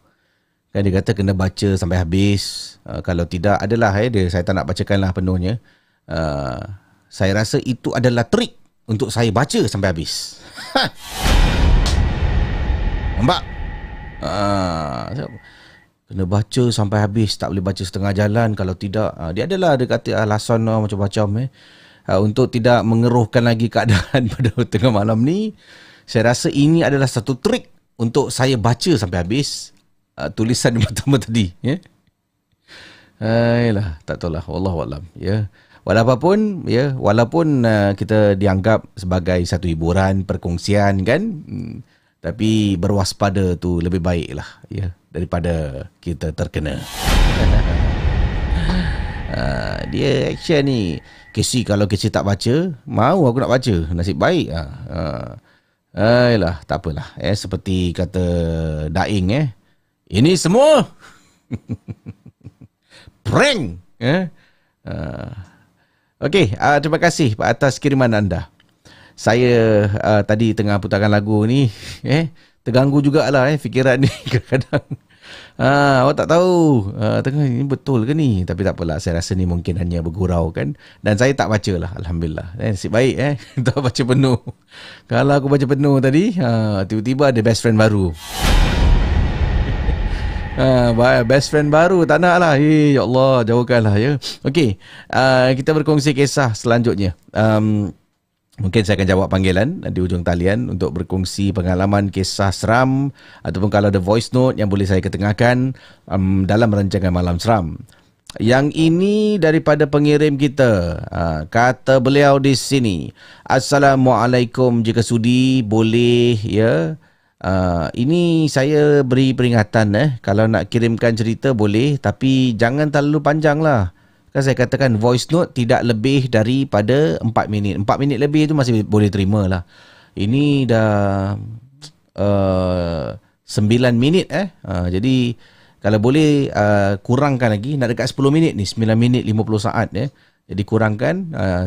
kan dia kata kena baca sampai habis. Uh, kalau tidak adalah ya dia saya tak nak bacakanlah penuhnya. Uh, saya rasa itu adalah trik untuk saya baca sampai habis. Nampak? Ah, uh, Kena baca sampai habis Tak boleh baca setengah jalan Kalau tidak uh, Dia adalah Dia kata alasan uh, macam-macam eh. uh, untuk tidak mengeruhkan lagi keadaan pada tengah malam ni, saya rasa ini adalah satu trik untuk saya baca sampai habis uh, tulisan pertama tadi. Ya. Ayolah, tak tahulah. Wallahualam. Ya. Walaupun ya, walaupun uh, kita dianggap sebagai satu hiburan, perkongsian kan, hmm, tapi berwaspada tu lebih baik lah ya daripada kita terkena. uh, dia action ni. Kesi kalau kesi tak baca, mau aku nak baca. Nasib baik. Uh, uh, ayolah, tak apalah. Eh, seperti kata Daing eh. Ini semua prank. Eh? Uh, Okey, uh, terima kasih atas kiriman anda. Saya uh, tadi tengah putarkan lagu ni, eh, terganggu jugalah eh fikiran ni kadang-kadang. Ah, awak tak tahu. Uh, tengah ini betul ke ni? Tapi tak apalah Saya rasa ni mungkin hanya bergurau kan? Dan saya tak baca lah Alhamdulillah. Eh, Nasib baik eh? Tak baca penuh. Kalau aku baca penuh tadi uh, Tiba-tiba ada best friend baru. Ha, best friend baru tak nak lah. Eh, Ya Allah jauhkanlah ya. Okey uh, Kita berkongsi kisah selanjutnya. Um, Mungkin saya akan jawab panggilan di ujung talian untuk berkongsi pengalaman kisah seram ataupun kalau ada voice note yang boleh saya ketengahkan um, dalam rancangan Malam Seram. Yang ini daripada pengirim kita. Uh, kata beliau di sini. Assalamualaikum jika sudi boleh ya. Uh, ini saya beri peringatan eh kalau nak kirimkan cerita boleh tapi jangan terlalu panjang lah kan saya katakan voice note tidak lebih daripada 4 minit 4 minit lebih tu masih boleh terima lah ini dah uh, 9 minit eh uh, jadi kalau boleh uh, kurangkan lagi nak dekat 10 minit ni 9 minit 50 saat eh jadi kurangkan uh,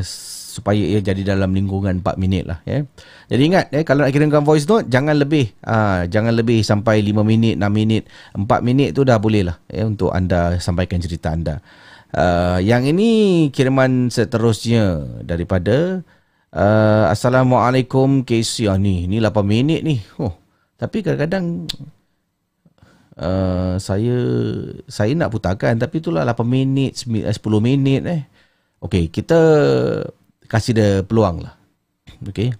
supaya ia jadi dalam lingkungan 4 minit lah ya. Jadi ingat eh kalau nak kirimkan voice note jangan lebih uh, jangan lebih sampai 5 minit, 6 minit, 4 minit tu dah boleh lah ya untuk anda sampaikan cerita anda. Uh, yang ini kiriman seterusnya daripada uh, Assalamualaikum KC oh, ni ni 8 minit ni. Oh, tapi kadang-kadang uh, saya saya nak putarkan tapi itulah 8 minit 10 minit eh. Okey, kita kasih dia peluang lah. Okay.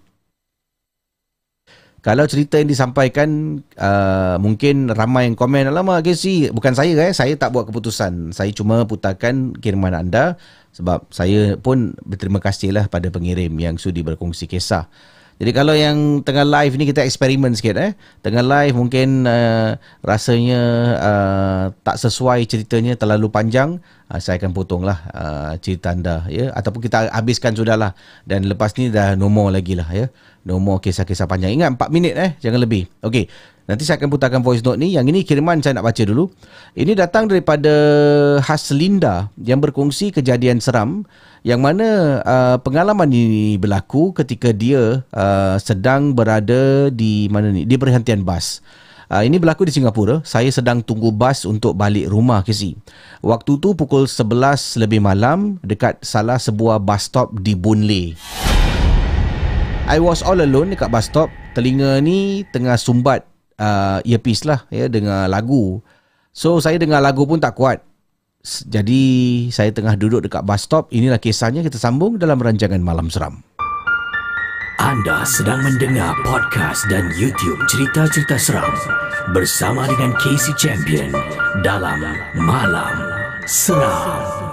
Kalau cerita yang disampaikan uh, mungkin ramai yang komen Alamak Casey Bukan saya eh. Saya tak buat keputusan. Saya cuma putarkan kiriman anda Sebab saya pun berterima kasih lah pada pengirim Yang sudi berkongsi kisah. Jadi kalau yang tengah live ni kita eksperimen sikit eh. Tengah live mungkin uh, rasanya uh, tak sesuai ceritanya terlalu panjang, uh, saya akan potonglah uh, cerita anda ya. Ataupun kita habiskan sudahlah. Dan lepas ni dah no more lagi lah ya. No more kisah-kisah panjang. Ingat 4 minit eh, jangan lebih. Okey. Nanti saya akan putarkan voice note ni. Yang ini kiriman saya nak baca dulu. Ini datang daripada Haslinda yang berkongsi kejadian seram yang mana uh, pengalaman ini berlaku ketika dia uh, sedang berada di mana ni di perhentian bas. Uh, ini berlaku di Singapura. Saya sedang tunggu bas untuk balik rumah ke si. Waktu tu pukul 11 lebih malam dekat salah sebuah bus stop di Boon Lay. I was all alone dekat bus stop. Telinga ni tengah sumbat uh, earpiece lah ya dengar lagu. So saya dengar lagu pun tak kuat. Jadi saya tengah duduk dekat bus stop. Inilah kisahnya kita sambung dalam rancangan Malam Seram. Anda sedang mendengar podcast dan YouTube cerita-cerita seram bersama dengan Casey Champion dalam Malam Seram.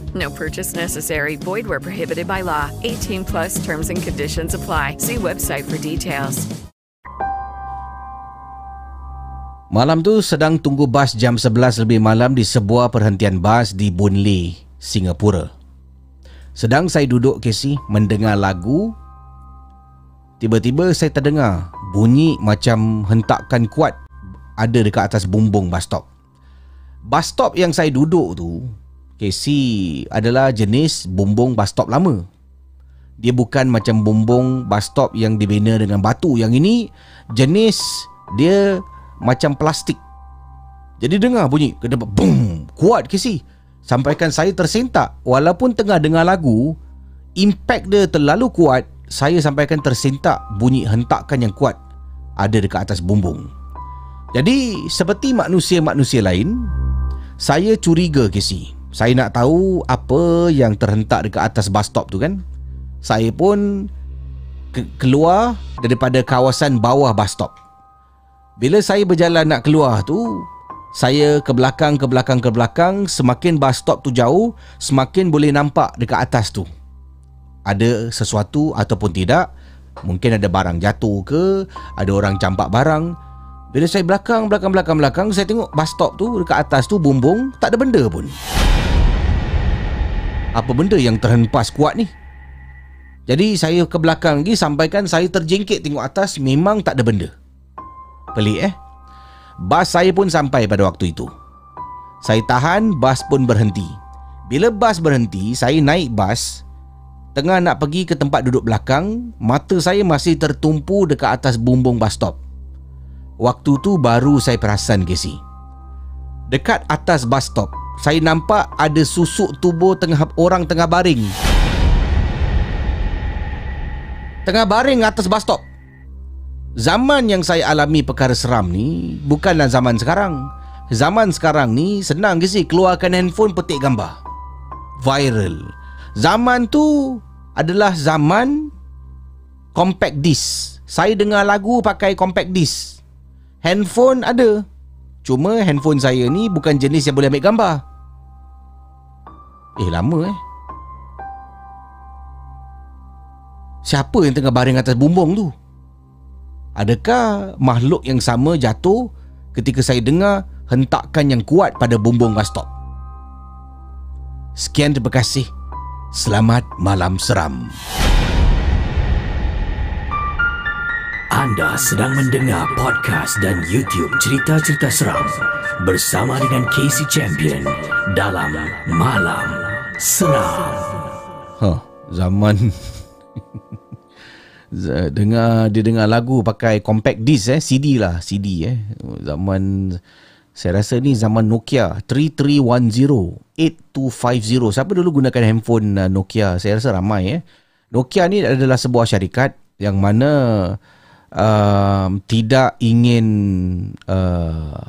No purchase necessary. Void where prohibited by law. 18 plus terms and conditions apply. See website for details. Malam tu sedang tunggu bas jam 11 lebih malam di sebuah perhentian bas di Boon Lay, Singapura. Sedang saya duduk Casey mendengar lagu Tiba-tiba saya terdengar bunyi macam hentakan kuat ada dekat atas bumbung bus stop. Bus stop yang saya duduk tu Casey adalah jenis bumbung bus stop lama. Dia bukan macam bumbung bus stop yang dibina dengan batu. Yang ini jenis dia macam plastik. Jadi dengar bunyi kena boom kuat si. Sampaikan saya tersentak walaupun tengah dengar lagu, impact dia terlalu kuat, saya sampaikan tersentak bunyi hentakan yang kuat ada dekat atas bumbung. Jadi seperti manusia-manusia lain, saya curiga si. Saya nak tahu apa yang terhentak dekat atas bus stop tu kan. Saya pun ke- keluar daripada kawasan bawah bus stop. Bila saya berjalan nak keluar tu, saya ke belakang, ke belakang, ke belakang, semakin bus stop tu jauh, semakin boleh nampak dekat atas tu. Ada sesuatu ataupun tidak, mungkin ada barang jatuh ke, ada orang campak barang. Bila saya belakang, belakang, belakang, belakang, saya tengok bus stop tu dekat atas tu bumbung, tak ada benda pun. Apa benda yang terhempas kuat ni? Jadi saya ke belakang lagi sampaikan saya terjengkit tengok atas memang tak ada benda. Pelik eh? Bas saya pun sampai pada waktu itu. Saya tahan, bas pun berhenti. Bila bas berhenti, saya naik bas. Tengah nak pergi ke tempat duduk belakang, mata saya masih tertumpu dekat atas bumbung bus stop. Waktu tu baru saya perasan Casey. Dekat atas bus stop, saya nampak ada susuk tubuh tengah orang tengah baring. Tengah baring atas bus stop. Zaman yang saya alami perkara seram ni bukanlah zaman sekarang. Zaman sekarang ni senang ke sih keluarkan handphone petik gambar. Viral. Zaman tu adalah zaman compact disc. Saya dengar lagu pakai compact disc. Handphone ada. Cuma handphone saya ni bukan jenis yang boleh ambil gambar. Eh lama eh. Siapa yang tengah baring atas bumbung tu? Adakah makhluk yang sama jatuh ketika saya dengar hentakan yang kuat pada bumbung bus stop? Sekian terima kasih. Selamat malam seram. Anda sedang mendengar podcast dan YouTube cerita-cerita seram bersama dengan Casey Champion dalam Malam Seram. Huh, zaman. Z- dengar dia dengar lagu pakai compact disc eh CD lah CD eh. Zaman saya rasa ni zaman Nokia 3310 8250 siapa dulu gunakan handphone uh, Nokia? Saya rasa ramai eh. Nokia ni adalah sebuah syarikat yang mana uh, tidak ingin uh,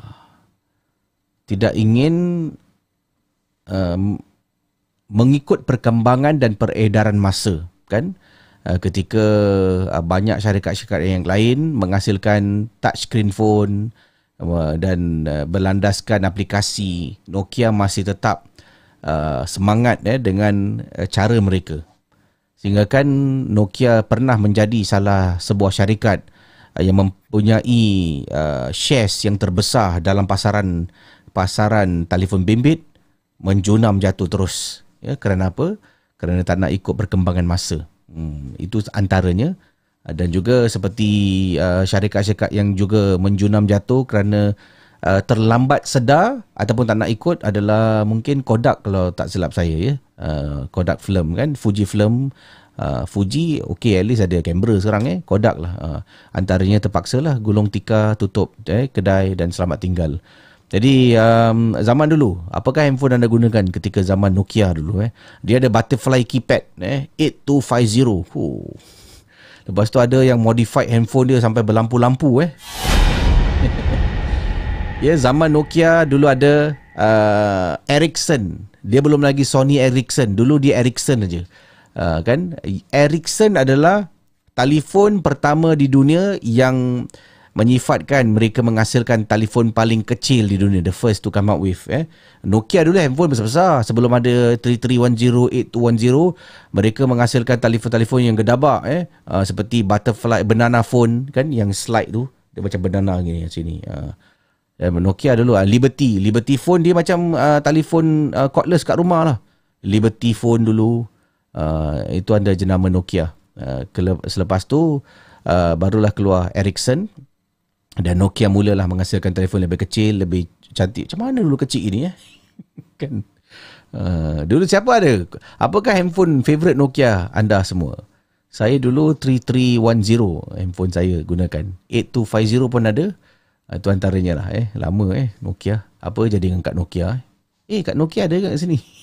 tidak ingin uh, mengikut perkembangan dan peredaran masa kan? Uh, ketika uh, banyak syarikat-syarikat yang lain menghasilkan touchscreen phone uh, dan uh, berlandaskan aplikasi Nokia masih tetap uh, semangat eh, dengan uh, cara mereka. Sehingga kan Nokia pernah menjadi salah sebuah syarikat yang mempunyai uh, shares yang terbesar dalam pasaran pasaran telefon bimbit menjunam jatuh terus. Ya kerana apa? Kerana tak nak ikut perkembangan masa. Hmm, itu antaranya. Dan juga seperti uh, syarikat-syarikat yang juga menjunam jatuh kerana uh, terlambat sedar ataupun tak nak ikut adalah mungkin Kodak kalau tak silap saya ya. Uh, Kodak film kan, Fuji film Uh, Fuji okay at least ada kamera sekarang eh Kodak lah. Uh, antaranya terpaksa lah gulung tikar tutup eh, kedai dan selamat tinggal. Jadi um, zaman dulu apakah handphone anda gunakan ketika zaman Nokia dulu eh? Dia ada butterfly keypad eh 8250 huh. lepas tu ada yang modified handphone dia sampai berlampu-lampu eh. Ya zaman Nokia dulu ada uh, Ericsson. Dia belum lagi Sony Ericsson. Dulu dia Ericsson aja Uh, kan? Ericsson adalah telefon pertama di dunia yang menyifatkan mereka menghasilkan telefon paling kecil di dunia. The first to come out with eh? Nokia dulu handphone besar-besar. Sebelum ada 3310 8210 mereka menghasilkan telefon-telefon yang gedabak eh? Uh, seperti butterfly banana phone kan? Yang slide tu. Dia macam banana gini sini uh, Nokia dulu Liberty. Liberty phone dia macam uh, telefon uh, cordless kat rumah lah. Liberty phone dulu Uh, itu anda jenama Nokia. Uh, selepas tu uh, barulah keluar Ericsson dan Nokia mulalah menghasilkan telefon lebih kecil, lebih cantik. Macam mana dulu kecil ini eh? kan uh, dulu siapa ada? Apakah handphone favorite Nokia anda semua? Saya dulu 3310 handphone saya gunakan. 8250 pun ada. Uh, itu antaranya lah eh. Lama eh Nokia. Apa jadi dengan kad Nokia? Eh, eh kad Nokia ada kat sini.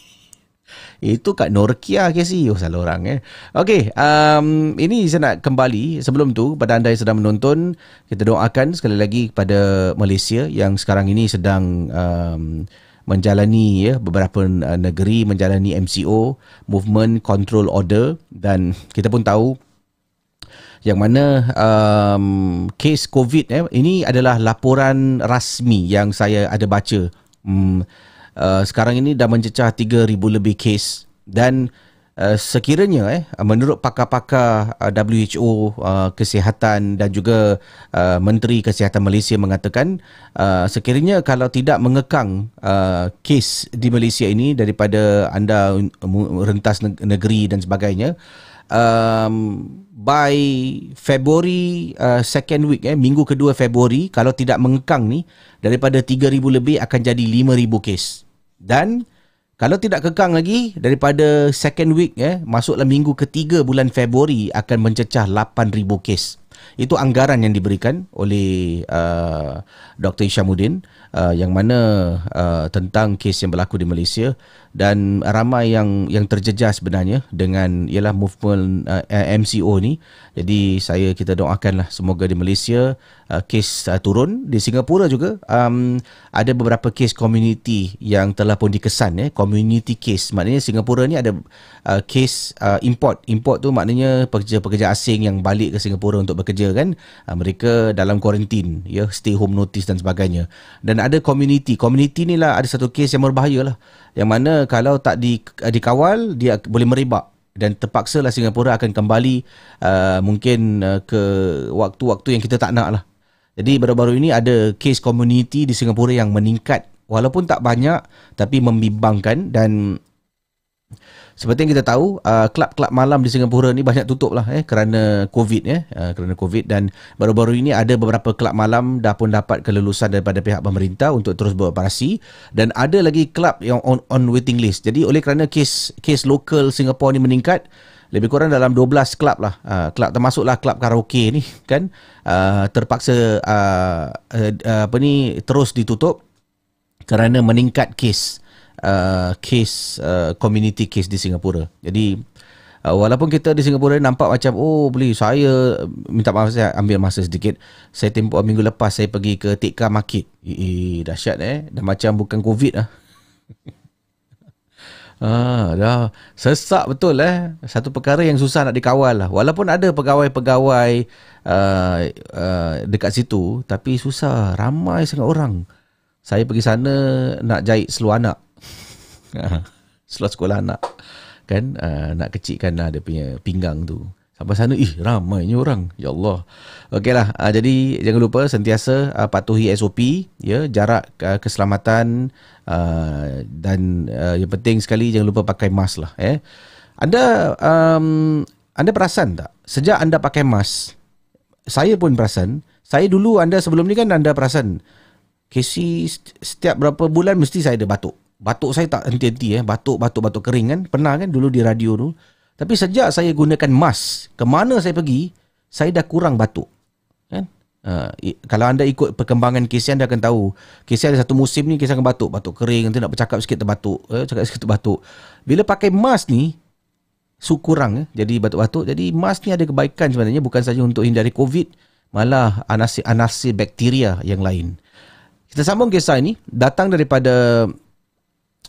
Itu kat Norkia ke si? Oh salah orang eh. Okey, um, ini saya nak kembali sebelum tu pada anda yang sedang menonton, kita doakan sekali lagi kepada Malaysia yang sekarang ini sedang um, menjalani ya beberapa uh, negeri menjalani MCO, Movement Control Order dan kita pun tahu yang mana um, kes COVID eh, ini adalah laporan rasmi yang saya ada baca. Hmm, Uh, sekarang ini dah mencecah 3000 lebih kes. Dan uh, sekiranya eh menurut pakar-pakar uh, WHO uh, kesihatan dan juga uh, menteri kesihatan Malaysia mengatakan uh, sekiranya kalau tidak mengekang uh, kes di Malaysia ini daripada anda rentas negeri dan sebagainya um, by February uh, second week eh minggu kedua Februari kalau tidak mengekang ni daripada 3000 lebih akan jadi 5000 kes. Dan kalau tidak kekang lagi daripada second week eh masuklah minggu ketiga bulan Februari akan mencecah 8000 kes. Itu anggaran yang diberikan oleh uh, Dr. Ishamuddin uh, yang mana uh, tentang kes yang berlaku di Malaysia dan ramai yang yang terjejas sebenarnya dengan ialah movement uh, MCO ni. Jadi saya kita doakanlah semoga di Malaysia uh, kes uh, turun. Di Singapura juga um, ada beberapa kes community yang telah pun dikesan ya community case. Maknanya Singapura ni ada uh, kes uh, import. Import tu maknanya pekerja-pekerja asing yang balik ke Singapura untuk bekerja kan. Uh, mereka dalam kuarantin ya stay home notice dan sebagainya. Dan ada community. Community ni lah ada satu kes yang berbahaya lah yang mana kalau tak di, dikawal dia boleh merebak. Dan terpaksa lah Singapura akan kembali uh, mungkin uh, ke waktu-waktu yang kita tak nak lah. Jadi baru-baru ini ada case community di Singapura yang meningkat. Walaupun tak banyak tapi membimbangkan dan seperti yang kita tahu, uh, kelab-kelab malam di Singapura ni banyak tutup lah eh, kerana COVID. Eh, uh, kerana COVID dan baru-baru ini ada beberapa kelab malam dah pun dapat kelulusan daripada pihak pemerintah untuk terus beroperasi. Dan ada lagi kelab yang on, on waiting list. Jadi oleh kerana kes kes lokal Singapura ni meningkat, lebih kurang dalam 12 kelab lah. Uh, kelab termasuklah kelab karaoke ni kan. Uh, terpaksa uh, uh, uh, apa ni terus ditutup kerana meningkat kes uh, case uh, community case di Singapura. Jadi uh, walaupun kita di Singapura nampak macam oh beli saya minta maaf saya ambil masa sedikit. Saya tempoh minggu lepas saya pergi ke Tikka Market. Eh dahsyat eh. Dah macam bukan COVID lah. Ah, dah sesak betul eh. Satu perkara yang susah nak dikawal lah. Walaupun ada pegawai-pegawai uh, uh, dekat situ, tapi susah. Ramai sangat orang. Saya pergi sana nak jahit seluar anak. Setelah sekolah anak. Kan uh, nak kecilkan lah dia punya pinggang tu. Sampai sana ih ramainya orang. Ya Allah. Okeylah uh, jadi jangan lupa sentiasa uh, patuhi SOP ya jarak uh, keselamatan uh, dan uh, yang penting sekali jangan lupa pakai mask lah eh. Anda um, anda perasan tak? Sejak anda pakai mask saya pun perasan. Saya dulu anda sebelum ni kan anda perasan Casey setiap berapa bulan mesti saya ada batuk batuk saya tak henti-henti eh. Batuk batuk batuk kering kan? Pernah kan? Dulu di radio tu Tapi sejak saya gunakan mask, ke mana saya pergi, saya dah kurang batuk. Kan? Uh, kalau anda ikut perkembangan Casey anda akan tahu Casey ada satu musim ni Casey akan batuk. Batuk kering Nanti nak bercakap sikit terbatuk eh, Cakap sikit terbatuk. Bila pakai mask ni Su kurang eh, Jadi batuk-batuk Jadi mask ni ada kebaikan sebenarnya. Bukan saja untuk hindari COVID Malah anasir-anasir bakteria yang lain. Kita sambung kisah ini. Datang daripada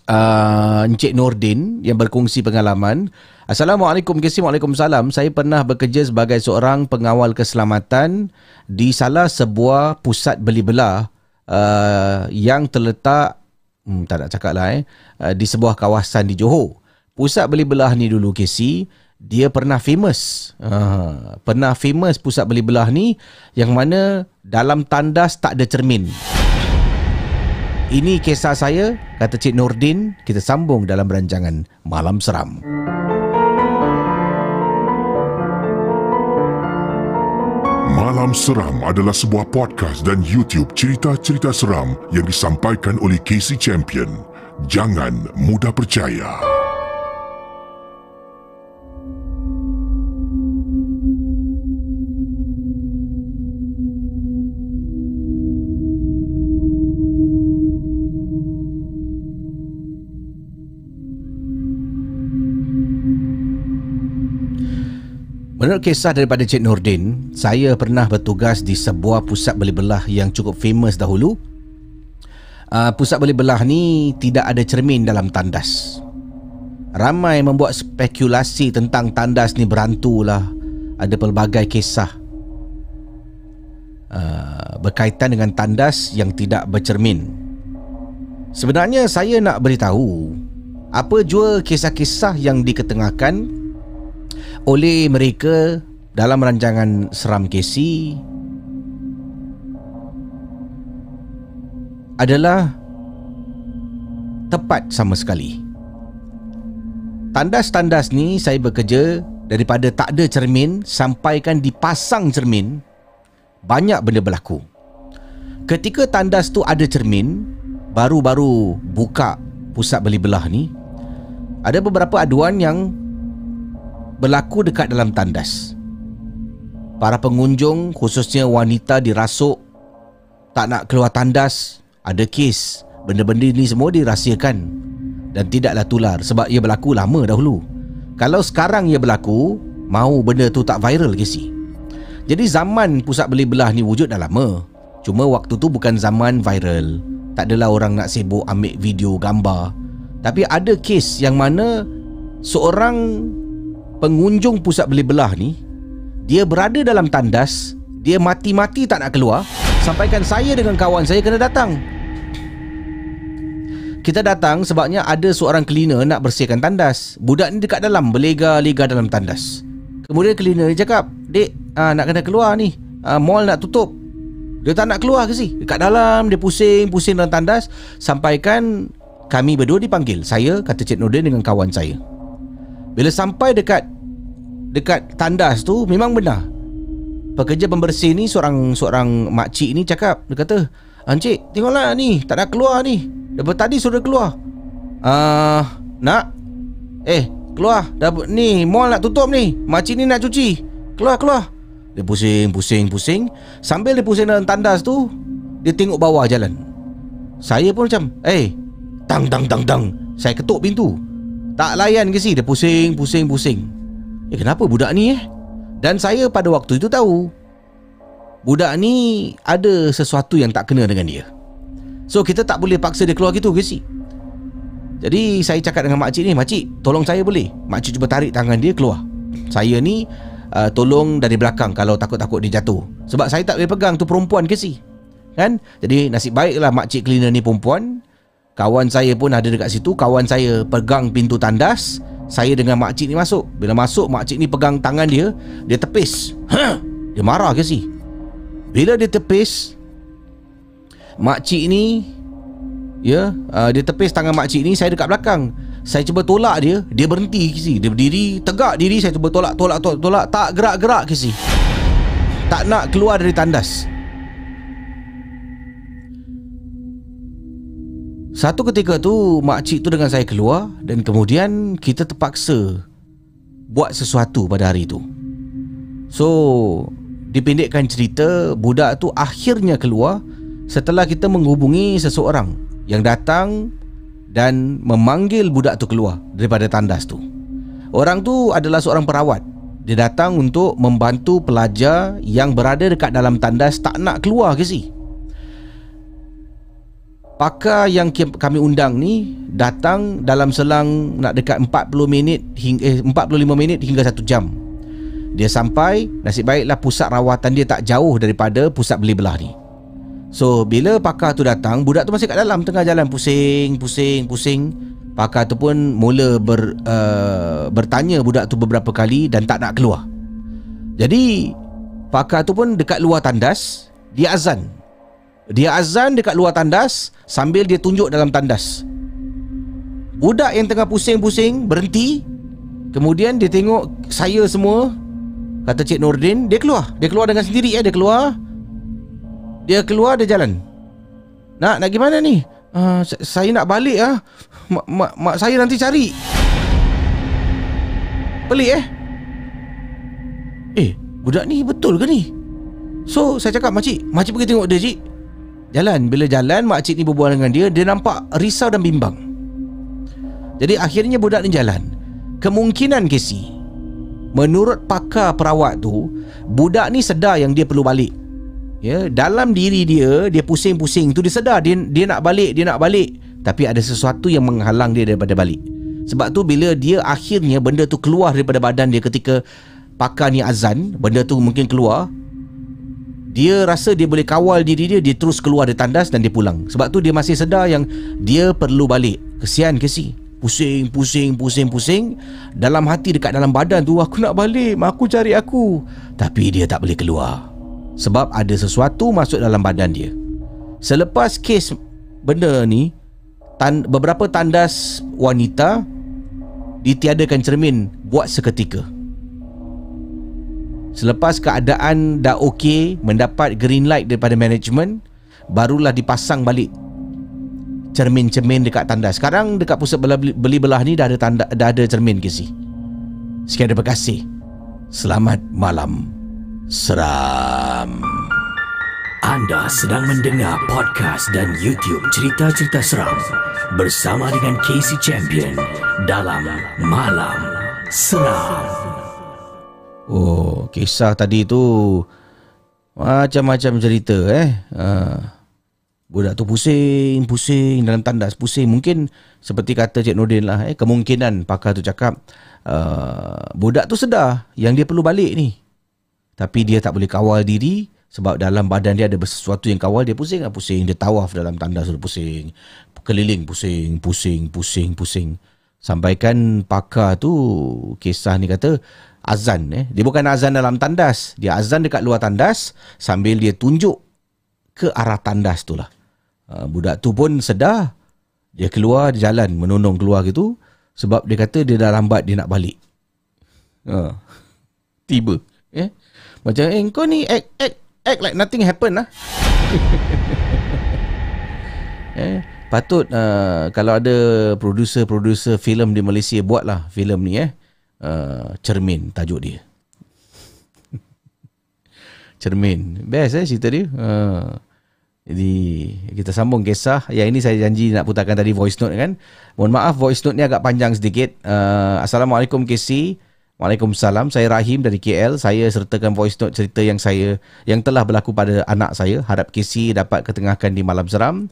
uh, Encik Nordin Yang berkongsi pengalaman. Assalamualaikum Kesi Waalaikumsalam. Saya pernah bekerja sebagai seorang pengawal keselamatan Di salah sebuah pusat beli belah uh, Yang terletak hmm, Tak nak cakap lah eh uh, Di sebuah kawasan di Johor. Pusat beli belah ni dulu Kesi Dia pernah famous. Uh, Pernah famous pusat beli belah ni Yang mana dalam tandas tak ada cermin ini kisah saya, kata Cik Nordin. Kita sambung dalam rancangan Malam Seram. Malam Seram adalah sebuah podcast dan YouTube cerita-cerita seram yang disampaikan oleh Casey Champion. Jangan mudah percaya. Menurut kisah daripada Cik Nordin, saya pernah bertugas di sebuah pusat beli belah yang cukup famous dahulu. Uh, pusat beli belah ni tidak ada cermin dalam tandas. Ramai membuat spekulasi tentang tandas ni berantu lah. Ada pelbagai kisah uh, berkaitan dengan tandas yang tidak bercermin. Sebenarnya saya nak beritahu apa jua kisah-kisah yang diketengahkan oleh mereka dalam rancangan Seram Kesi adalah tepat sama sekali. Tandas-tandas ni saya bekerja daripada tak ada cermin sampaikan dipasang cermin banyak benda berlaku. Ketika tandas tu ada cermin baru-baru buka pusat beli belah ni ada beberapa aduan yang berlaku dekat dalam tandas. Para pengunjung khususnya wanita dirasuk tak nak keluar tandas, ada kes. Benda-benda ni semua dirahsiakan dan tidaklah tular sebab ia berlaku lama dahulu. Kalau sekarang ia berlaku, mau benda tu tak viral ke si? Jadi zaman pusat beli belah ni wujud dah lama. Cuma waktu tu bukan zaman viral. Tak adalah orang nak sibuk ambil video gambar. Tapi ada kes yang mana seorang pengunjung pusat beli belah ni dia berada dalam tandas dia mati-mati tak nak keluar sampaikan saya dengan kawan saya kena datang. Kita datang sebabnya ada seorang cleaner nak bersihkan tandas. Budak ni dekat dalam berlega-lega dalam tandas. Kemudian cleaner dia cakap dek aa, ah, nak kena keluar ni. Aa, ah, mall nak tutup. Dia tak nak keluar ke sih? Dekat dalam dia pusing-pusing dalam tandas. Sampaikan kami berdua dipanggil. Saya kata Cik Nordin dengan kawan saya bila sampai dekat dekat tandas tu memang benar. Pekerja pembersih ni seorang seorang makcik ni cakap dia kata, "Encik, tengoklah ni, tak nak keluar ni. Daripada tadi sudah keluar." Ah, uh, nak? Eh, keluar. Dah ni mall nak tutup ni. Makcik ni nak cuci. Keluar, keluar. Dia pusing, pusing, pusing. Sambil dia pusing dalam tandas tu, dia tengok bawah jalan. Saya pun macam, "Eh, tang tang tang tang." Saya ketuk pintu. Tak layan ke si? Dia pusing pusing pusing. Eh kenapa budak ni eh? Dan saya pada waktu itu tahu Budak ni Ada sesuatu yang tak kena dengan dia. So kita tak boleh paksa dia keluar gitu ke si? Jadi saya cakap dengan makcik ni Makcik tolong saya boleh. Makcik cuba tarik tangan dia keluar. Saya ni uh, Tolong dari belakang Kalau takut-takut dia jatuh. Sebab saya tak boleh pegang tu perempuan ke si? Kan? Jadi nasib baiklah makcik cleaner ni perempuan Kawan saya pun ada dekat situ. Kawan saya pegang pintu tandas. Saya dengan makcik ni masuk. Bila masuk makcik ni pegang tangan dia. Dia tepis. Ha! Dia marah ke si? Bila dia tepis Makcik ni Ya uh, Dia tepis tangan makcik ni Saya dekat belakang. Saya cuba tolak dia. Dia berhenti ke si? Dia berdiri Tegak diri Saya cuba tolak Tolak tolak tolak. Tak gerak-gerak ke si? Tak nak keluar dari tandas Satu ketika tu makcik tu dengan saya keluar dan kemudian kita terpaksa buat sesuatu pada hari itu. So, dipendekkan cerita, budak tu akhirnya keluar setelah kita menghubungi seseorang yang datang dan memanggil budak tu keluar daripada tandas tu. Orang tu adalah seorang perawat. Dia datang untuk membantu pelajar yang berada dekat dalam tandas tak nak keluar ke si. Pakar yang kami undang ni datang dalam selang nak dekat 40 minit hingga eh, 45 minit hingga 1 jam. Dia sampai, nasib baiklah pusat rawatan dia tak jauh daripada pusat beli belah ni. So bila pakar tu datang Budak tu masih kat dalam Tengah jalan pusing Pusing Pusing Pakar tu pun Mula ber, uh, Bertanya budak tu beberapa kali Dan tak nak keluar Jadi Pakar tu pun dekat luar tandas Dia azan Dia azan dekat luar tandas Sambil dia tunjuk dalam tandas. Budak yang tengah pusing-pusing Berhenti Kemudian dia tengok Saya semua Kata Cik Nordin Dia keluar. Dia keluar dengan sendiri ya Dia keluar. Dia keluar dia jalan. Nak nak gimana ni? Uh, Saya nak balik ah. Mak, mak, mak saya nanti cari. Pelik eh? Eh Budak ni betul ke ni? So saya cakap makcik Makcik pergi tengok dia cik Jalan Bila jalan makcik ni berbual dengan dia Dia nampak risau dan bimbang. Jadi akhirnya budak ni jalan. Kemungkinan Casey Menurut pakar perawat tu Budak ni sedar yang dia perlu balik. Ya dalam diri dia dia pusing-pusing tu dia sedar dia dia nak balik dia nak balik. Tapi ada sesuatu yang menghalang dia daripada balik. Sebab tu bila dia akhirnya benda tu keluar daripada badan dia ketika pakar ni azan benda tu mungkin keluar dia rasa dia boleh kawal diri dia dia terus keluar dari tandas dan dia pulang. Sebab tu dia masih sedar yang dia perlu balik. Kesian ke si? Pusing pusing pusing pusing. Dalam hati dekat dalam badan tu aku nak balik mak aku cari aku. Tapi dia tak boleh keluar. Sebab ada sesuatu masuk dalam badan dia. Selepas kes benda ni, tan- beberapa tandas wanita ditiadakan cermin buat seketika. Selepas keadaan dah okey, mendapat green light daripada management, barulah dipasang balik cermin-cermin dekat tandas. Sekarang dekat pusat beli belah ni dah ada tanda dah ada cermin ke si. Sekian terima kasih. Selamat malam seram. Anda sedang mendengar podcast dan YouTube cerita-cerita seram bersama dengan Casey Champion dalam Malam Seram. Oh, kisah tadi tu macam-macam cerita eh. Uh, budak tu pusing, pusing dalam tandas pusing. Mungkin seperti kata Cik Nordin lah eh, kemungkinan pakar tu cakap uh, budak tu sedar yang dia perlu balik ni. Tapi dia tak boleh kawal diri sebab dalam badan dia ada sesuatu yang kawal dia pusing lah pusing dia tawaf dalam tanda sudah pusing keliling pusing pusing pusing pusing sampaikan pakar tu kisah ni kata azan eh. Dia bukan azan dalam tandas. Dia azan dekat luar tandas sambil dia tunjuk ke arah tandas tu lah. Uh, budak tu pun sedar. Dia keluar dia jalan menonong keluar gitu. Sebab dia kata dia dah lambat dia nak balik. Uh, tiba. Eh? Macam eh kau ni act, act, act like nothing happen lah. Eh, Patut uh, kalau ada producer-producer filem di Malaysia buat lah filem ni eh uh, Cermin tajuk dia Cermin Best eh cerita dia uh, Jadi kita sambung kisah Yang ini saya janji nak putarkan tadi voice note kan Mohon maaf voice note ni agak panjang sedikit uh, Assalamualaikum Casey Waalaikumsalam. Saya Rahim dari KL. Saya sertakan voice note cerita yang saya yang telah berlaku pada anak saya. Harap kisi dapat ketengahkan di malam seram.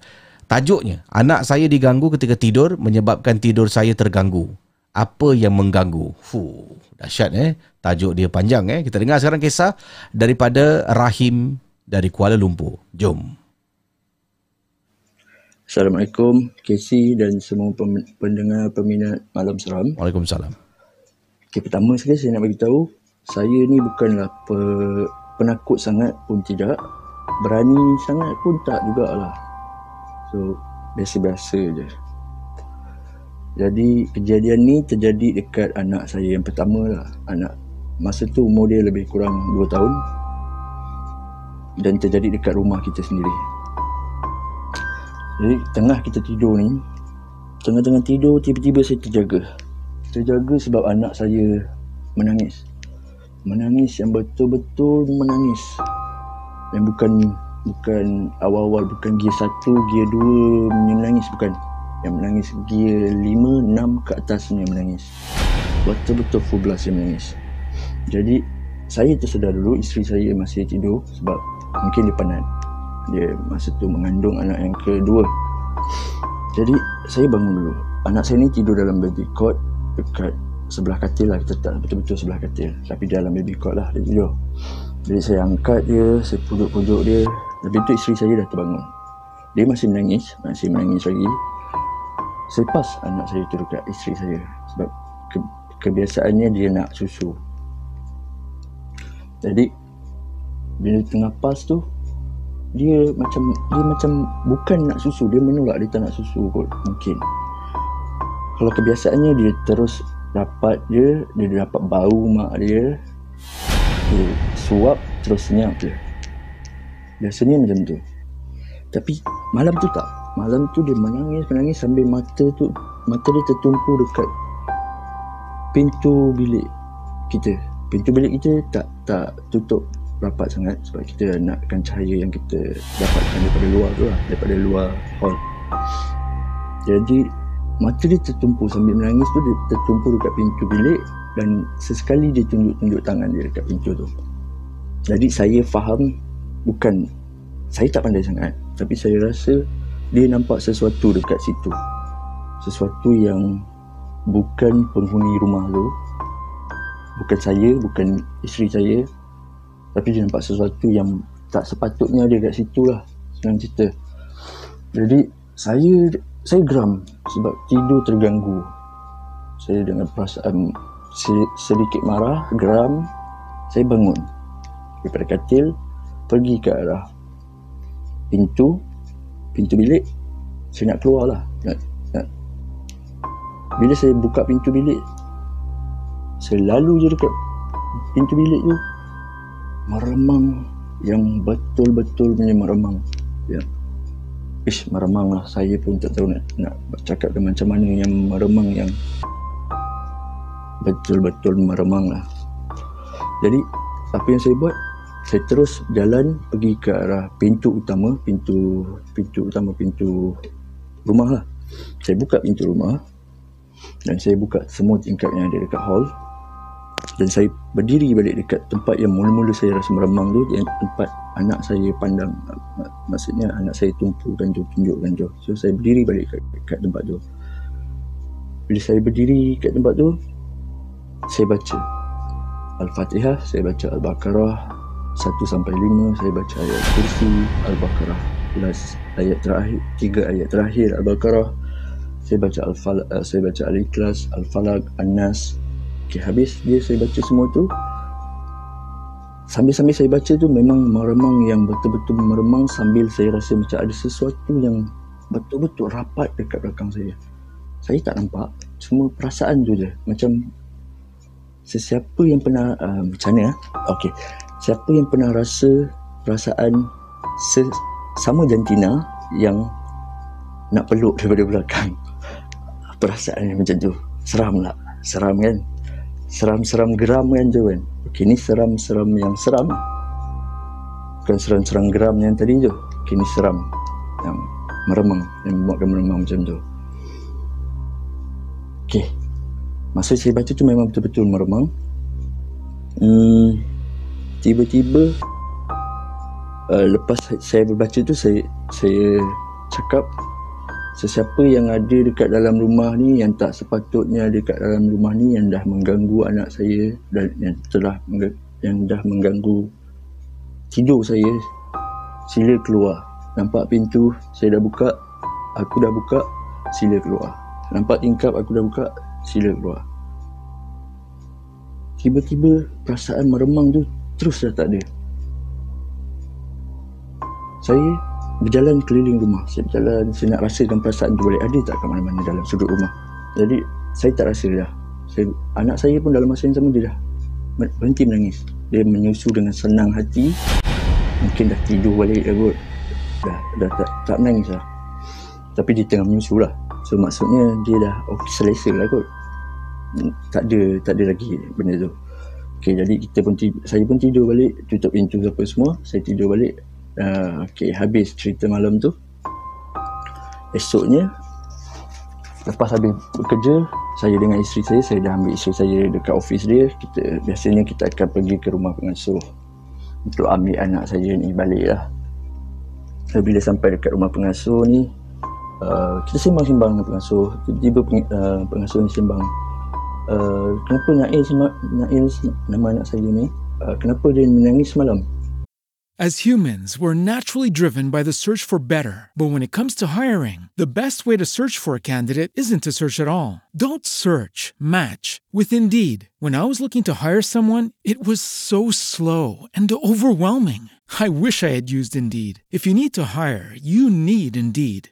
Tajuknya, anak saya diganggu ketika tidur menyebabkan tidur saya terganggu. Apa yang mengganggu? Fuh, dahsyat eh. Tajuk dia panjang eh. Kita dengar sekarang kisah daripada Rahim dari Kuala Lumpur. Jom. Assalamualaikum, Casey dan semua pendengar peminat Malam Seram. Waalaikumsalam. Okay, pertama sekali saya nak bagi tahu saya ni bukanlah pe, penakut sangat pun tidak, berani sangat pun tak jugalah. So, biasa-biasa je. Jadi, kejadian ni terjadi dekat anak saya yang pertama lah. Anak masa tu umur dia lebih kurang 2 tahun dan terjadi dekat rumah kita sendiri. Jadi, tengah kita tidur ni, tengah-tengah tidur tiba-tiba saya terjaga terjaga sebab anak saya menangis. Menangis yang betul-betul menangis. Dan bukan bukan awal-awal bukan gear 1, gear 2 punya menangis bukan. Yang menangis gear 5, 6 ke atas punya menangis. Betul-betul full blast yang menangis. Jadi saya tersedar dulu isteri saya masih tidur sebab mungkin dia penat. Dia masa tu mengandung anak yang kedua. Jadi saya bangun dulu. Anak saya ni tidur dalam baby cot dekat sebelah katil lah. Kita tak betul-betul sebelah katil. Tapi dalam baby cot lah dia tidur. Jadi saya angkat dia, saya pujuk-pujuk dia. Lepas tu isteri saya dah terbangun. Dia masih menangis, masih menangis lagi. Saya pas anak saya tu dekat isteri saya. Sebab ke- kebiasaannya dia nak susu. Jadi bila tengah pas tu dia macam dia macam bukan nak susu dia menolak dia tak nak susu kot mungkin kalau kebiasaannya dia terus dapat dia dia dapat bau mak dia dia suap terus senyap je biasanya macam tu tapi malam tu tak malam tu dia menangis menangis sambil mata tu mata dia tertumpu dekat pintu bilik kita. Pintu bilik kita tak tak tutup rapat sangat sebab kita nakkan cahaya yang kita dapatkan daripada luar tu lah daripada luar hall. Jadi mata dia tertumpu sambil menangis tu dia tertumpu dekat pintu bilik dan sesekali dia tunjuk-tunjuk tangan dia dekat pintu tu. Jadi saya faham bukan saya tak pandai sangat tapi saya rasa dia nampak sesuatu dekat situ. Sesuatu yang bukan penghuni rumah tu bukan saya bukan isteri saya tapi dia nampak sesuatu yang tak sepatutnya dia kat situ lah senang cerita. Jadi saya saya geram sebab tidur terganggu. Saya dengan perasaan sedikit marah geram saya bangun. Daripada katil pergi ke arah pintu pintu bilik saya nak keluar lah. Nak, nak. bila saya buka pintu bilik saya lalu je dekat pintu bilik tu meremang yang betul-betul punya meremang. Ya. Ish meremang lah. Saya pun tak tahu nak, nak cakap ke macam mana yang meremang yang betul-betul meremang lah. Jadi apa yang saya buat saya terus jalan pergi ke arah pintu utama pintu pintu utama pintu rumah lah. Saya buka pintu rumah dan saya buka semua tingkap yang ada dekat hall. Dan saya berdiri balik dekat tempat yang mula-mula saya rasa meremang tu yang tempat anak saya pandang maksudnya anak saya tumpukan tu tunjukkan tu. So saya berdiri balik kat, kat tempat tu. Bila saya berdiri kat tempat tu saya baca Al-Fatihah saya baca Al-Baqarah 1 sampai 5 saya baca ayat kursi Al-Baqarah plus ayat terakhir tiga ayat terakhir Al-Baqarah. Saya baca Al-Falaq saya baca Al-Ikhlas Al-Falaq An-Nas. Okay, habis dia saya baca semua tu. Sambil-sambil saya baca tu memang meremang yang betul-betul meremang Sambil saya rasa macam ada sesuatu yang betul-betul rapat dekat belakang saya. Saya tak nampak Cuma perasaan tu je. Macam Sesiapa yang pernah uh, Macam mana Okay Siapa yang pernah rasa Perasaan Sama jantina Yang Nak peluk daripada belakang? Perasaan yang macam tu. Seram lah. Seram kan? Seram-seram geram kan tu kan? Ok ni seram-seram yang seram. Bukan seram-seram geram yang tadi tu ok ni seram yang meremang yang membuatkan meremang macam tu. Ok masa saya baca tu memang betul-betul meremang. Hmm, tiba-tiba uh, lepas saya berbaca tu saya saya cakap sesiapa yang ada dekat dalam rumah ni yang tak sepatutnya ada dekat dalam rumah ni yang dah mengganggu anak saya dan yang telah yang dah mengganggu tidur saya sila keluar. Nampak pintu saya dah buka aku dah buka sila keluar. Nampak tingkap aku dah buka sila keluar. Tiba-tiba perasaan meremang tu terus dah tak ada. Saya berjalan keliling rumah. Saya berjalan saya nak rasakan perasaan tu balik. Ada tak kat mana-mana dalam sudut rumah? Jadi saya tak rasa dah. Saya, anak saya pun dalam masa yang sama dia dah berhenti menangis. Dia menyusu dengan senang hati. Mungkin dah tidur balik dah kot. Dah, dah tak, tak menangis lah tapi dia tengah menyusu lah. So maksudnya dia dah okay, selesa lah kot. Tak ada tak ada lagi benda tu Okay, jadi kita pun tidur, saya pun tidur balik, tutup pintu apa semua, saya tidur balik. Uh, okay, habis cerita malam tu. Esoknya, lepas habis bekerja, saya dengan isteri saya, saya dah ambil isteri saya dekat office dia. Kita Biasanya kita akan pergi ke rumah pengasuh untuk ambil anak saya ni balik lah. So, bila sampai dekat rumah pengasuh ni, uh, kita sembang-sembang dengan pengasuh. Tiba-tiba peng, uh, pengasuh ni sembang, uh, kenapa Nail, Nail nama anak saya ni, uh, kenapa dia menangis semalam? As humans, we're naturally driven by the search for better. But when it comes to hiring, the best way to search for a candidate isn't to search at all. Don't search, match with Indeed. When I was looking to hire someone, it was so slow and overwhelming. I wish I had used Indeed. If you need to hire, you need Indeed.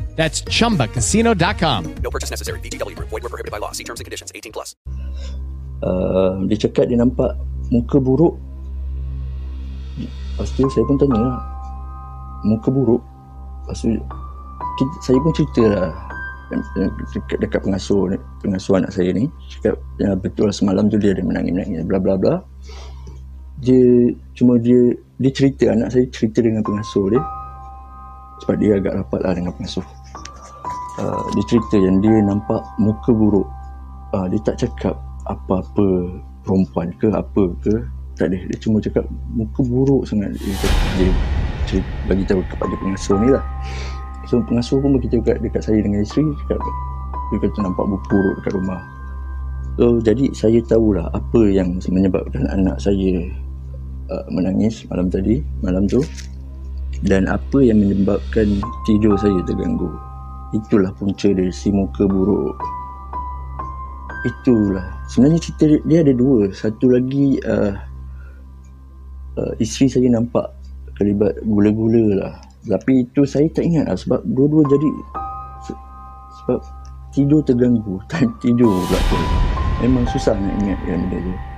That's chumbacasino.com. No purchase necessary. VGW Group. Void were prohibited by law. See terms and conditions. 18 plus. Uh, dia cakap dia nampak muka buruk. Lepas tu saya pun tanya lah. Muka buruk. Lepas tu kita, saya pun cerita lah. Dekat, dekat pengasuh pengasuh anak saya ni cakap ya, betul lah semalam tu dia ada menangis-menangis bla bla bla dia cuma dia dia cerita anak saya cerita dengan pengasuh dia sebab dia agak rapat lah dengan pengasuh uh, dia cerita yang dia nampak muka buruk. Uh, dia tak cakap apa-apa perempuan ke apa ke. Tak ada. Dia cuma cakap muka buruk sangat. Dia, dia cerita, bagi tahu kepada pengasuh ni lah. So pengasuh pun beritahu dekat, dekat saya dengan isteri cakap dia kata nampak buruk dekat rumah. So jadi saya tahulah apa yang menyebabkan anak saya uh, menangis malam tadi malam tu dan apa yang menyebabkan tidur saya terganggu itulah punca dari si muka buruk. Itulah. Sebenarnya cerita dia, dia ada dua. Satu lagi uh, uh, isteri saya nampak kelibat gula-gula lah. Tapi itu saya tak ingat lah sebab dua-dua jadi sebab tidur terganggu. Tidur pula tu. Memang susah nak ingat yang benda tu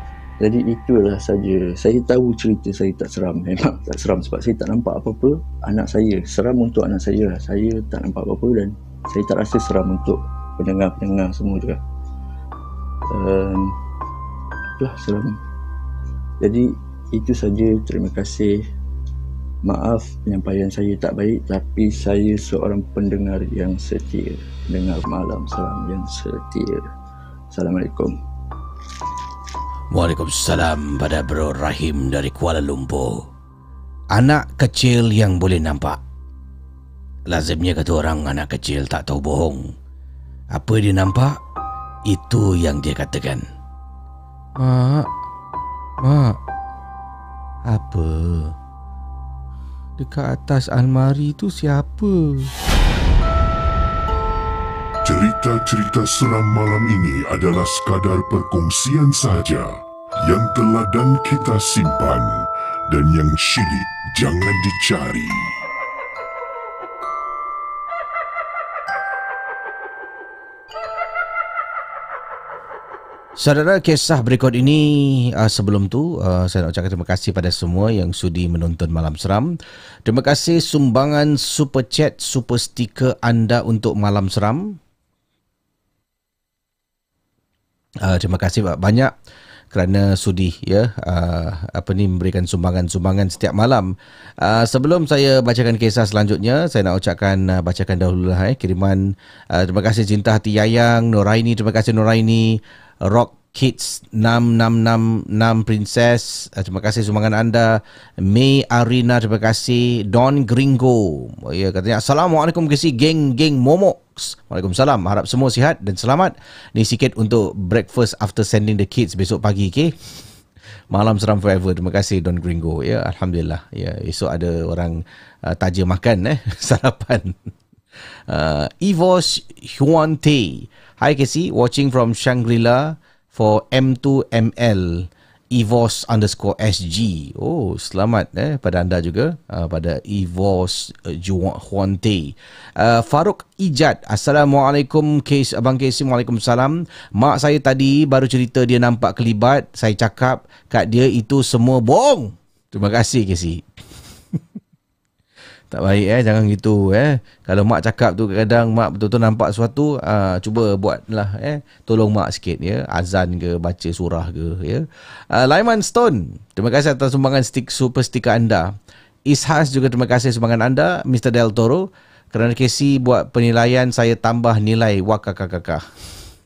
jadi itulah saja. Saya tahu cerita saya tak seram. Memang tak seram sebab saya tak nampak apa-apa anak saya. Seram untuk anak saya lah. Saya tak nampak apa-apa dan saya tak rasa seram untuk pendengar-pendengar semua juga. Um, itulah seram. Jadi itu saja. Terima kasih. Maaf penyampaian saya tak baik tapi saya seorang pendengar yang setia. Dengar malam salam yang setia. Assalamualaikum. Waalaikumsalam pada Bro Rahim dari Kuala Lumpur. Anak kecil yang boleh nampak. Lazimnya kata orang anak kecil tak tahu bohong. Apa dia nampak, itu yang dia katakan. Mak, mak, apa? Dekat atas almari tu siapa? Cerita-cerita seram malam ini adalah sekadar perkongsian saja yang telah dan kita simpan dan yang syilid jangan dicari. Saudara, kisah berikut ini uh, sebelum tu uh, saya nak ucapkan terima kasih pada semua yang sudi menonton Malam Seram. Terima kasih sumbangan super chat, super stiker anda untuk Malam Seram. Uh, terima kasih banyak kerana sudi ya uh, apa ni memberikan sumbangan-sumbangan setiap malam. Uh, sebelum saya bacakan kisah selanjutnya, saya nak ucapkan uh, bacakan dahulu lah eh kiriman uh, terima kasih Cinta Hati Yayang, Nuraini, terima kasih Nuraini, Rock Kids 6666 Princess uh, terima kasih sumbangan anda May Arina terima kasih Don Gringo oh, ya katanya Assalamualaikum kesi geng geng Momox Waalaikumsalam harap semua sihat dan selamat ni sikit untuk breakfast after sending the kids besok pagi okay Malam seram forever. Terima kasih Don Gringo. Ya, alhamdulillah. Ya, esok ada orang uh, taja makan eh sarapan. Uh, Evos Huante. Hi Casey, watching from Shangri-La for M2ML EVOS underscore SG. Oh, selamat eh pada anda juga uh, pada EVOS uh, Huante. Uh, Faruk Ijat. Assalamualaikum Kes Abang Kesim. Waalaikumsalam. Mak saya tadi baru cerita dia nampak kelibat. Saya cakap kat dia itu semua bohong. Terima kasih Kesi. Tak baik eh jangan gitu eh. Kalau mak cakap tu kadang mak betul-betul nampak sesuatu uh, cuba buatlah eh tolong mak sikit ya azan ke baca surah ke ya. Uh, Laiman Stone terima kasih atas sumbangan stick super stiker anda. Ishas juga terima kasih sumbangan anda Mr Del Toro kerana Casey buat penilaian saya tambah nilai wakakakaka.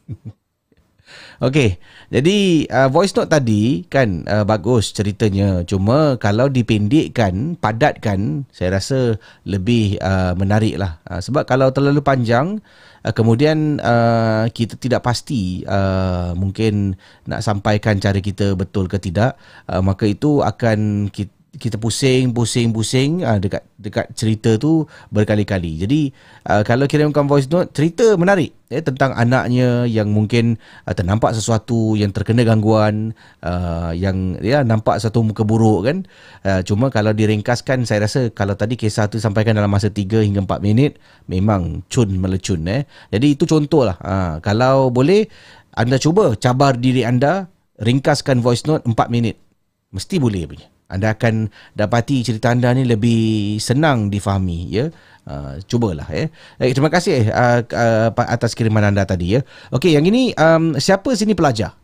Okey, jadi uh, voice note tadi kan uh, bagus ceritanya. Cuma kalau dipendekkan, padatkan, saya rasa lebih uh, menarik lah. Uh, sebab kalau terlalu panjang, uh, kemudian uh, kita tidak pasti uh, mungkin nak sampaikan cara kita betul ke tidak, uh, maka itu akan kita kita pusing pusing pusing uh, dekat dekat cerita tu berkali-kali. Jadi uh, kalau kirimkan voice note cerita menarik eh tentang anaknya yang mungkin uh, ternampak sesuatu yang terkena gangguan uh, yang ya nampak satu muka buruk kan. Uh, cuma kalau diringkaskan saya rasa kalau tadi kisah tu sampaikan dalam masa 3 hingga 4 minit memang cun melecun eh. Jadi itu contohlah. Uh, kalau boleh anda cuba cabar diri anda ringkaskan voice note 4 minit. Mesti boleh punya anda akan dapati cerita anda ni lebih senang difahami ya. Uh, cubalah ya. Eh, terima kasih uh, uh, atas kiriman anda tadi ya. Okey yang ini um, siapa sini pelajar?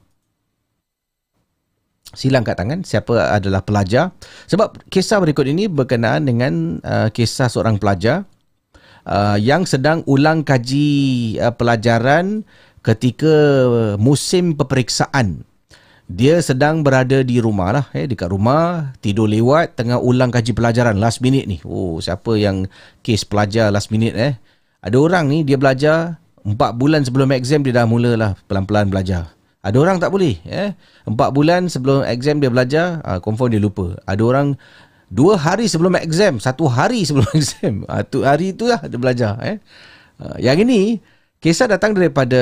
Silang kat tangan siapa adalah pelajar? Sebab kisah berikut ini berkenaan dengan uh, kisah seorang pelajar uh, yang sedang ulang kaji uh, pelajaran ketika musim peperiksaan dia sedang berada di rumah lah eh, dekat rumah tidur lewat tengah ulang kaji pelajaran last minute ni. Oh siapa yang kes pelajar last minute eh. Ada orang ni dia belajar 4 bulan sebelum exam dia dah mulalah pelan-pelan belajar. Ada orang tak boleh eh. 4 bulan sebelum exam dia belajar uh, confirm dia lupa. Ada orang dua hari sebelum exam satu hari sebelum exam. Uh, tu hari tu lah dia belajar eh. Uh, yang ini Kisah datang daripada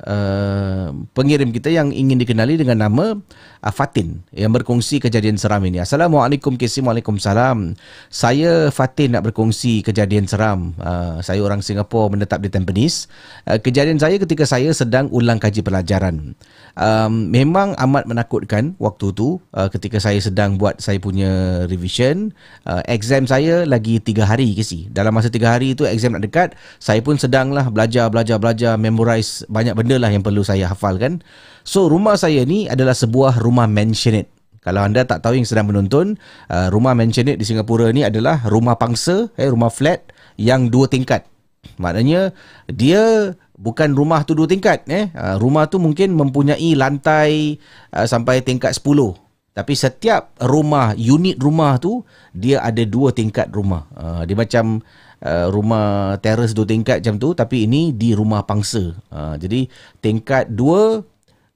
uh, pengirim kita yang ingin dikenali dengan nama uh, Fatin yang berkongsi kejadian seram ini. Assalamualaikum Kisim. Waalaikumsalam. Saya Fatin nak berkongsi kejadian seram. Uh, saya orang Singapura menetap di Tampines. Uh, kejadian saya ketika saya sedang ulang kaji pelajaran. Um, memang amat menakutkan waktu tu uh, ketika saya sedang buat saya punya revision. Uh, exam saya lagi 3 hari Kisi. Dalam masa 3 hari itu exam nak dekat, saya pun sedanglah belajar belajar belajar belajar memorize banyak benda lah yang perlu saya hafalkan. So rumah saya ni adalah sebuah rumah mansionette. Kalau anda tak tahu yang sedang menonton, uh, rumah mansionette di Singapura ni adalah rumah pangsa, eh rumah flat yang dua tingkat. Maknanya dia bukan rumah tu dua tingkat eh. Uh, rumah tu mungkin mempunyai lantai uh, sampai tingkat 10. Tapi setiap rumah, unit rumah tu dia ada dua tingkat rumah. Uh, dia macam uh, rumah teras dua tingkat macam tu tapi ini di rumah pangsa. Uh, jadi tingkat dua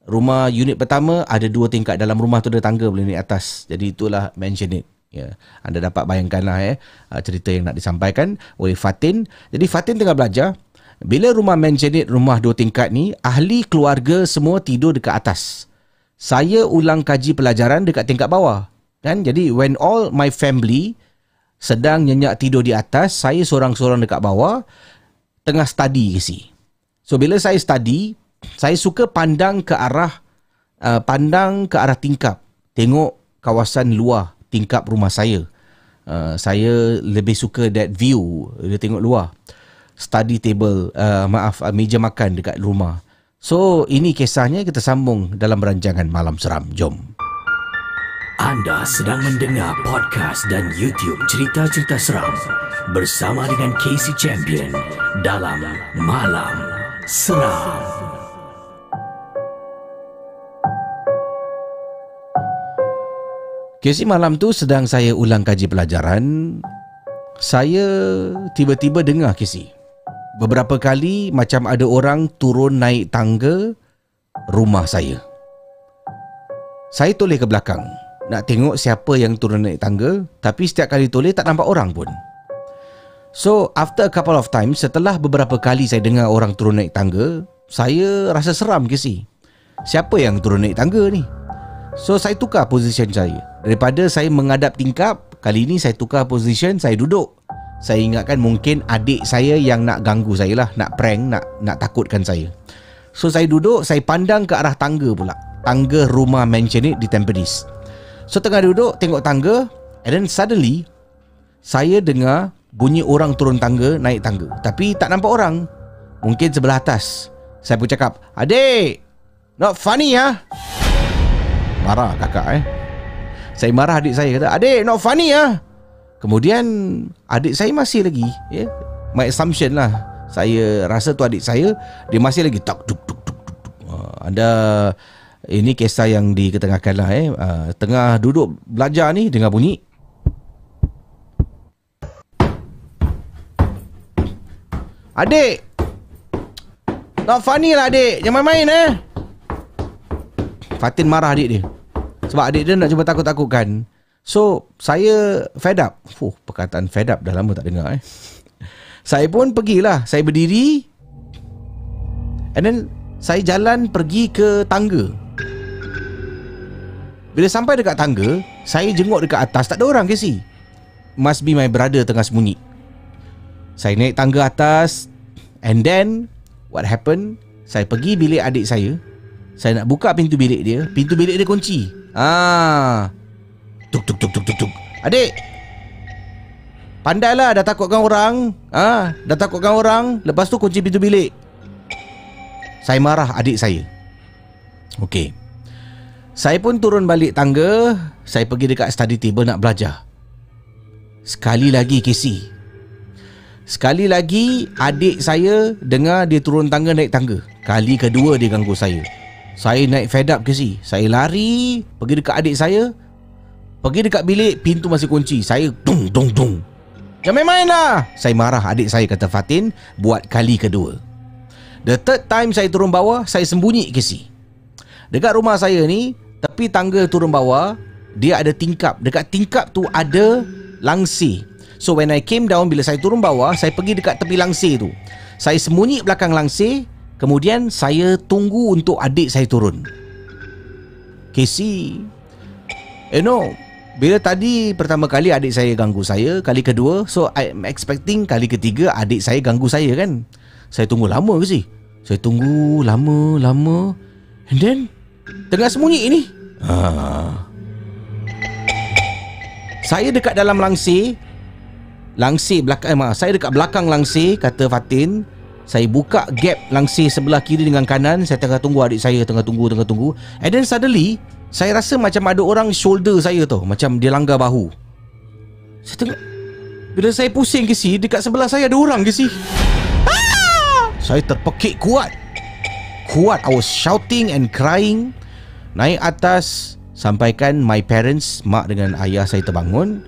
rumah unit pertama ada dua tingkat dalam rumah tu ada tangga boleh naik atas. Jadi itulah mansionette. Ya, anda dapat bayangkanlah eh uh, cerita yang nak disampaikan oleh Fatin. Jadi Fatin tengah belajar bila rumah mansionette rumah dua tingkat ni ahli keluarga semua tidur dekat atas. Saya ulang kaji pelajaran dekat tingkat bawah. Kan? Jadi when all my family sedang nyenyak tidur di atas, saya seorang-seorang dekat bawah tengah study ke si. So bila saya study, saya suka pandang ke arah uh, pandang ke arah tingkap, tengok kawasan luar tingkap rumah saya. Uh, saya lebih suka that view, dia tengok luar. Study table, uh, maaf, uh, meja makan dekat rumah. So ini kisahnya kita sambung dalam rancangan Malam Seram. Jom. Anda sedang mendengar podcast dan YouTube cerita-cerita seram bersama dengan Casey Champion dalam Malam Seram. Kesi malam tu sedang saya ulang kaji pelajaran. Saya tiba-tiba dengar Kesi Beberapa kali macam ada orang turun naik tangga rumah saya. Saya toleh ke belakang Nak tengok siapa yang turun naik tangga Tapi setiap kali toleh tak nampak orang pun. So after a couple of times Setelah beberapa kali saya dengar orang turun naik tangga Saya rasa seram Kesi Siapa yang turun naik tangga ni? So saya tukar position saya. Daripada saya mengadap tingkap Kali ini saya tukar position Saya duduk. Saya ingatkan mungkin adik saya yang nak ganggu saya lah Nak prank, nak nak takutkan saya. So saya duduk Saya pandang ke arah tangga pula. Tangga rumah mansion ni di Tampines So tengah duduk tengok tangga And then suddenly Saya dengar bunyi orang turun tangga Naik tangga Tapi tak nampak orang Mungkin sebelah atas Saya pun cakap Adik Not funny ha Marah kakak eh Saya marah adik saya kata Adik not funny ah. Kemudian Adik saya masih lagi ya? Yeah? My assumption lah Saya rasa tu adik saya Dia masih lagi tak duk duk duk, duk. Uh, Ada Ini kisah yang diketengahkan lah eh. Uh, tengah duduk belajar ni Dengar bunyi. Adik! Not funny lah adik. Jangan main-main eh. Fatin marah adik dia. Sebab adik dia nak cuba takut-takutkan. So saya fed up. Fuh, Perkataan fed up dah lama tak dengar eh. Saya pun pergilah. Saya berdiri. And then Saya jalan pergi ke tangga Bila sampai dekat tangga Saya jenguk dekat atas. Tak ada orang ke Must be my brother tengah sembunyi. Saya naik tangga atas And then What happened Saya pergi bilik adik saya. Saya nak buka pintu bilik dia. Pintu bilik dia kunci. Ah, Tuk tuk tuk tuk tuk tuk. Adik! Pandailah dah takutkan orang. Ah, Dah takutkan orang. Lepas tu kunci pintu bilik. Saya marah adik saya. Okey Saya pun turun balik tangga Saya pergi dekat study table nak belajar. Sekali lagi Casey Sekali lagi adik saya dengar dia turun tangga naik tangga. Kali kedua dia ganggu saya. Saya naik fed up si Saya lari Pergi dekat adik saya. Pergi dekat bilik Pintu masih kunci. Saya tung tung tung Jangan main-main lah. Saya marah adik saya kata Fatin Buat kali kedua. The third time saya turun bawah Saya sembunyi si Dekat rumah saya ni Tepi tangga turun bawah Dia ada tingkap. Dekat tingkap tu ada Langsir. So when I came down Bila saya turun bawah Saya pergi dekat tepi langsir tu. Saya sembunyi belakang langsir Kemudian saya tunggu untuk adik saya turun. Casey You know Bila tadi pertama kali adik saya ganggu saya Kali kedua So I'm expecting kali ketiga adik saya ganggu saya kan? Saya tunggu lama ke sih? Saya tunggu lama lama. And then Tengah sembunyi ini. Ha. Saya dekat dalam langsir Langsir belakang eh, Saya dekat belakang langsir Kata Fatin. Saya buka gap langsir sebelah kiri dengan kanan. Saya tengah tunggu adik saya Tengah tunggu, tengah tunggu. And then suddenly Saya rasa macam ada orang shoulder saya tu. Macam dia langgar bahu. Saya tengok Bila saya pusing ke si Dekat sebelah saya ada orang ke si? Ah! Saya terpekik kuat. Kuat I was shouting and crying Naik atas Sampaikan my parents Mak dengan ayah saya terbangun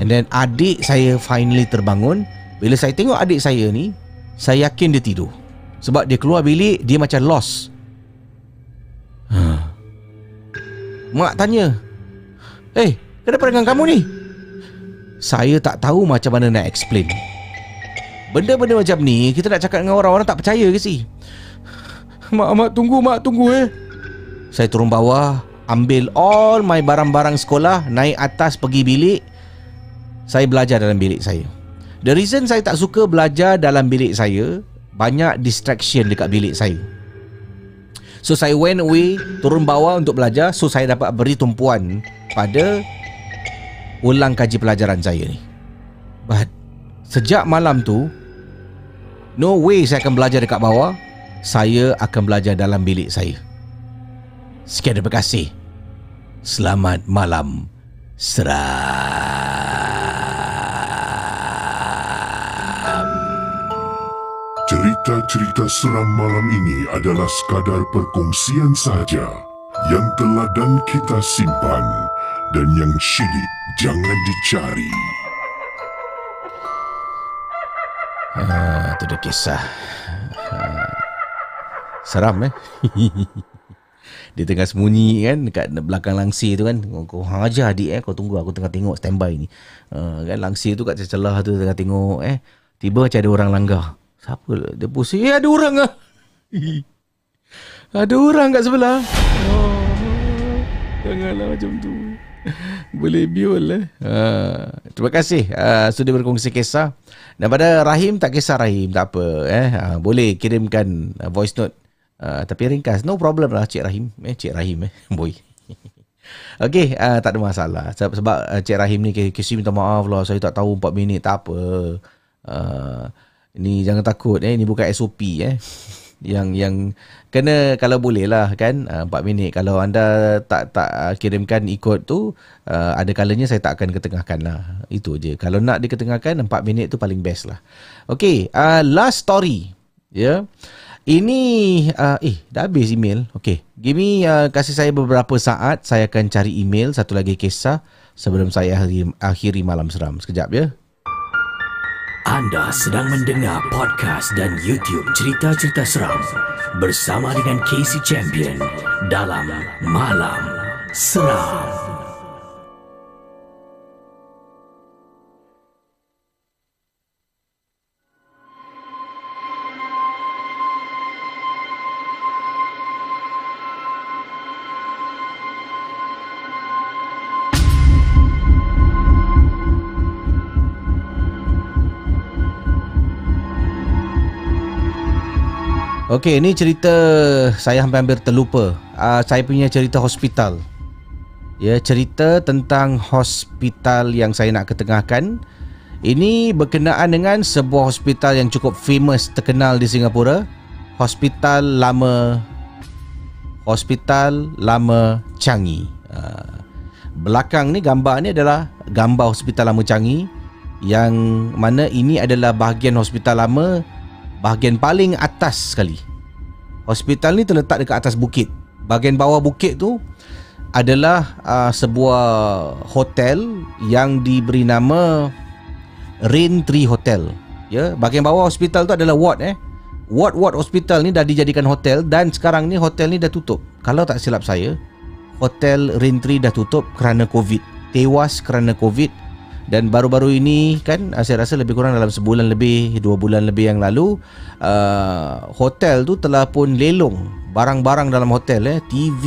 And then adik saya finally terbangun Bila saya tengok adik saya ni saya yakin dia tidur Sebab dia keluar bilik Dia macam lost ha. Mak tanya Eh, hey, kenapa dengan kamu ni? Saya tak tahu macam mana nak explain Benda-benda macam ni Kita nak cakap dengan orang-orang tak percaya ke si? Mak, mak tunggu, mak tunggu eh Saya turun bawah Ambil all my barang-barang sekolah Naik atas pergi bilik. Saya belajar dalam bilik saya. The reason saya tak suka belajar dalam bilik saya Banyak distraction dekat bilik saya. So saya went away Turun bawah untuk belajar. So saya dapat beri tumpuan Pada Ulang kaji pelajaran saya ni. But Sejak malam tu No way saya akan belajar dekat bawah. Saya akan belajar dalam bilik saya. Sekian terima kasih. Selamat malam. Seram. Cerita-cerita seram malam ini adalah sekadar perkongsian sahaja yang telah dan kita simpan dan yang syilid jangan dicari. Ah, tu dah kisah. Ah, seram eh. Dia tengah sembunyi kan dekat belakang langsir tu kan. Kau hang aja adik eh kau tunggu aku tengah tengok standby ni. Uh, kan langsir tu kat celah tu tengah tengok eh. Tiba macam ada orang langgar. Siapa lah? Dia pusing. Eh ada orang ah. ada orang kat sebelah. Oh, janganlah macam tu. Boleh biol eh. Uh, terima kasih uh, sudah berkongsi kisah. Dan pada Rahim tak kisah Rahim tak apa eh. Uh, boleh kirimkan uh, voice note Uh, tapi ringkas. No problem lah Cik Rahim. Eh Cik Rahim eh Boy. Okay uh, Tak ada masalah. Sebab, sebab uh, Cik Rahim ni Kisi minta maaf lah. Saya tak tahu 4 minit Tak apa. Uh, Ni jangan takut eh. Ni bukan SOP eh. Yang yang Kena Kalau boleh lah kan? Uh, 4 minit. Kalau anda Tak tak kirimkan ikut tu uh, Ada kalanya Saya tak akan ketengahkan lah. Itu je. Kalau nak diketengahkan 4 minit tu paling best lah. Okay uh, Last story. Ya. yeah. Ini uh, eh dah habis email. Okey. Give me uh, kasih saya beberapa saat saya akan cari email satu lagi kisah sebelum saya akhiri, akhiri malam seram. Sekejap ya. Anda sedang mendengar podcast dan YouTube cerita-cerita seram bersama dengan Casey Champion dalam Malam Seram. Okey, ini cerita saya hampir-hampir terlupa. Uh, saya punya cerita hospital. Ya, cerita tentang hospital yang saya nak ketengahkan. Ini berkenaan dengan sebuah hospital yang cukup famous terkenal di Singapura. Hospital Lama Hospital Lama Changi. Uh, belakang ni gambar ni adalah gambar Hospital Lama Changi yang mana ini adalah bahagian hospital lama bahagian paling atas sekali. Hospital ni terletak dekat atas bukit. Bahagian bawah bukit tu adalah uh, sebuah hotel yang diberi nama Rain Tree Hotel. Ya, bahagian bawah hospital tu adalah ward eh. Ward-ward hospital ni dah dijadikan hotel dan sekarang ni hotel ni dah tutup. Kalau tak silap saya, hotel Rain Tree dah tutup kerana COVID. Tewas kerana COVID dan baru-baru ini kan ah, saya rasa lebih kurang dalam sebulan lebih dua bulan lebih yang lalu uh, hotel tu telah pun lelong. Barang-barang dalam hotel eh TV,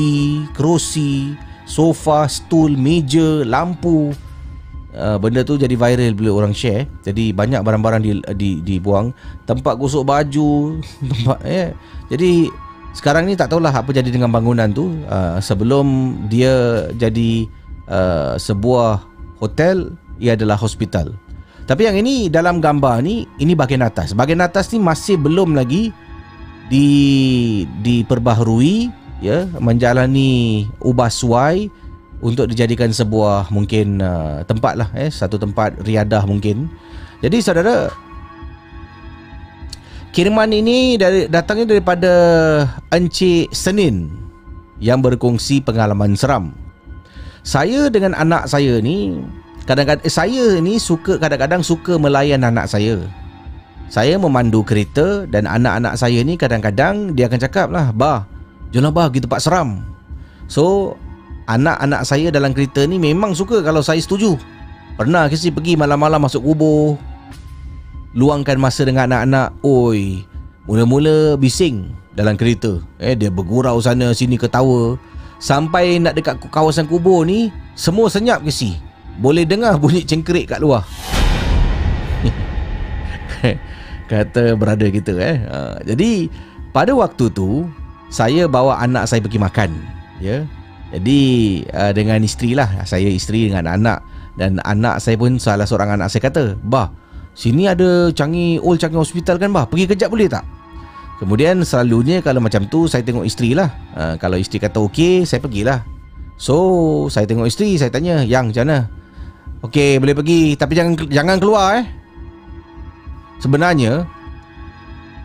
kerusi, sofa, stul, meja, lampu. Uh, benda tu jadi viral bila orang share jadi banyak barang-barang di, di, dibuang. Tempat gosok baju tempat eh. Jadi sekarang ni tak tahulah apa jadi dengan bangunan tu. Uh, sebelum dia jadi uh, sebuah hotel ia adalah hospital. Tapi yang ini dalam gambar ni ini bahagian atas. Bahagian atas ni masih belum lagi di diperbaharui ya menjalani ubah suai untuk dijadikan sebuah mungkin uh, tempat lah eh satu tempat riadah mungkin. Jadi saudara kiriman ini dari datangnya daripada Encik Senin yang berkongsi pengalaman seram. Saya dengan anak saya ni Kadang-kadang eh, saya ni suka kadang-kadang suka melayan anak saya. Saya memandu kereta dan anak-anak saya ni kadang-kadang dia akan cakap lah, "Bah, jomlah bah pergi tempat seram." So, anak-anak saya dalam kereta ni memang suka kalau saya setuju. Pernah ke pergi malam-malam masuk kubur. Luangkan masa dengan anak-anak. Oi, mula-mula bising dalam kereta. Eh dia bergurau sana sini ketawa. Sampai nak dekat kawasan kubur ni, semua senyap ke si boleh dengar bunyi cengkerik kat luar kata berada kita eh uh, jadi pada waktu tu saya bawa anak saya pergi makan ya jadi uh, dengan isteri lah saya isteri dengan anak dan anak saya pun salah seorang anak saya kata bah sini ada Changi Old Changi Hospital kan bah pergi kejap boleh tak Kemudian selalunya kalau macam tu saya tengok isteri lah. Uh, kalau isteri kata okey, saya pergilah. So, saya tengok isteri, saya tanya, "Yang, macam mana?" "Okey, boleh pergi, tapi jangan jangan keluar eh." Sebenarnya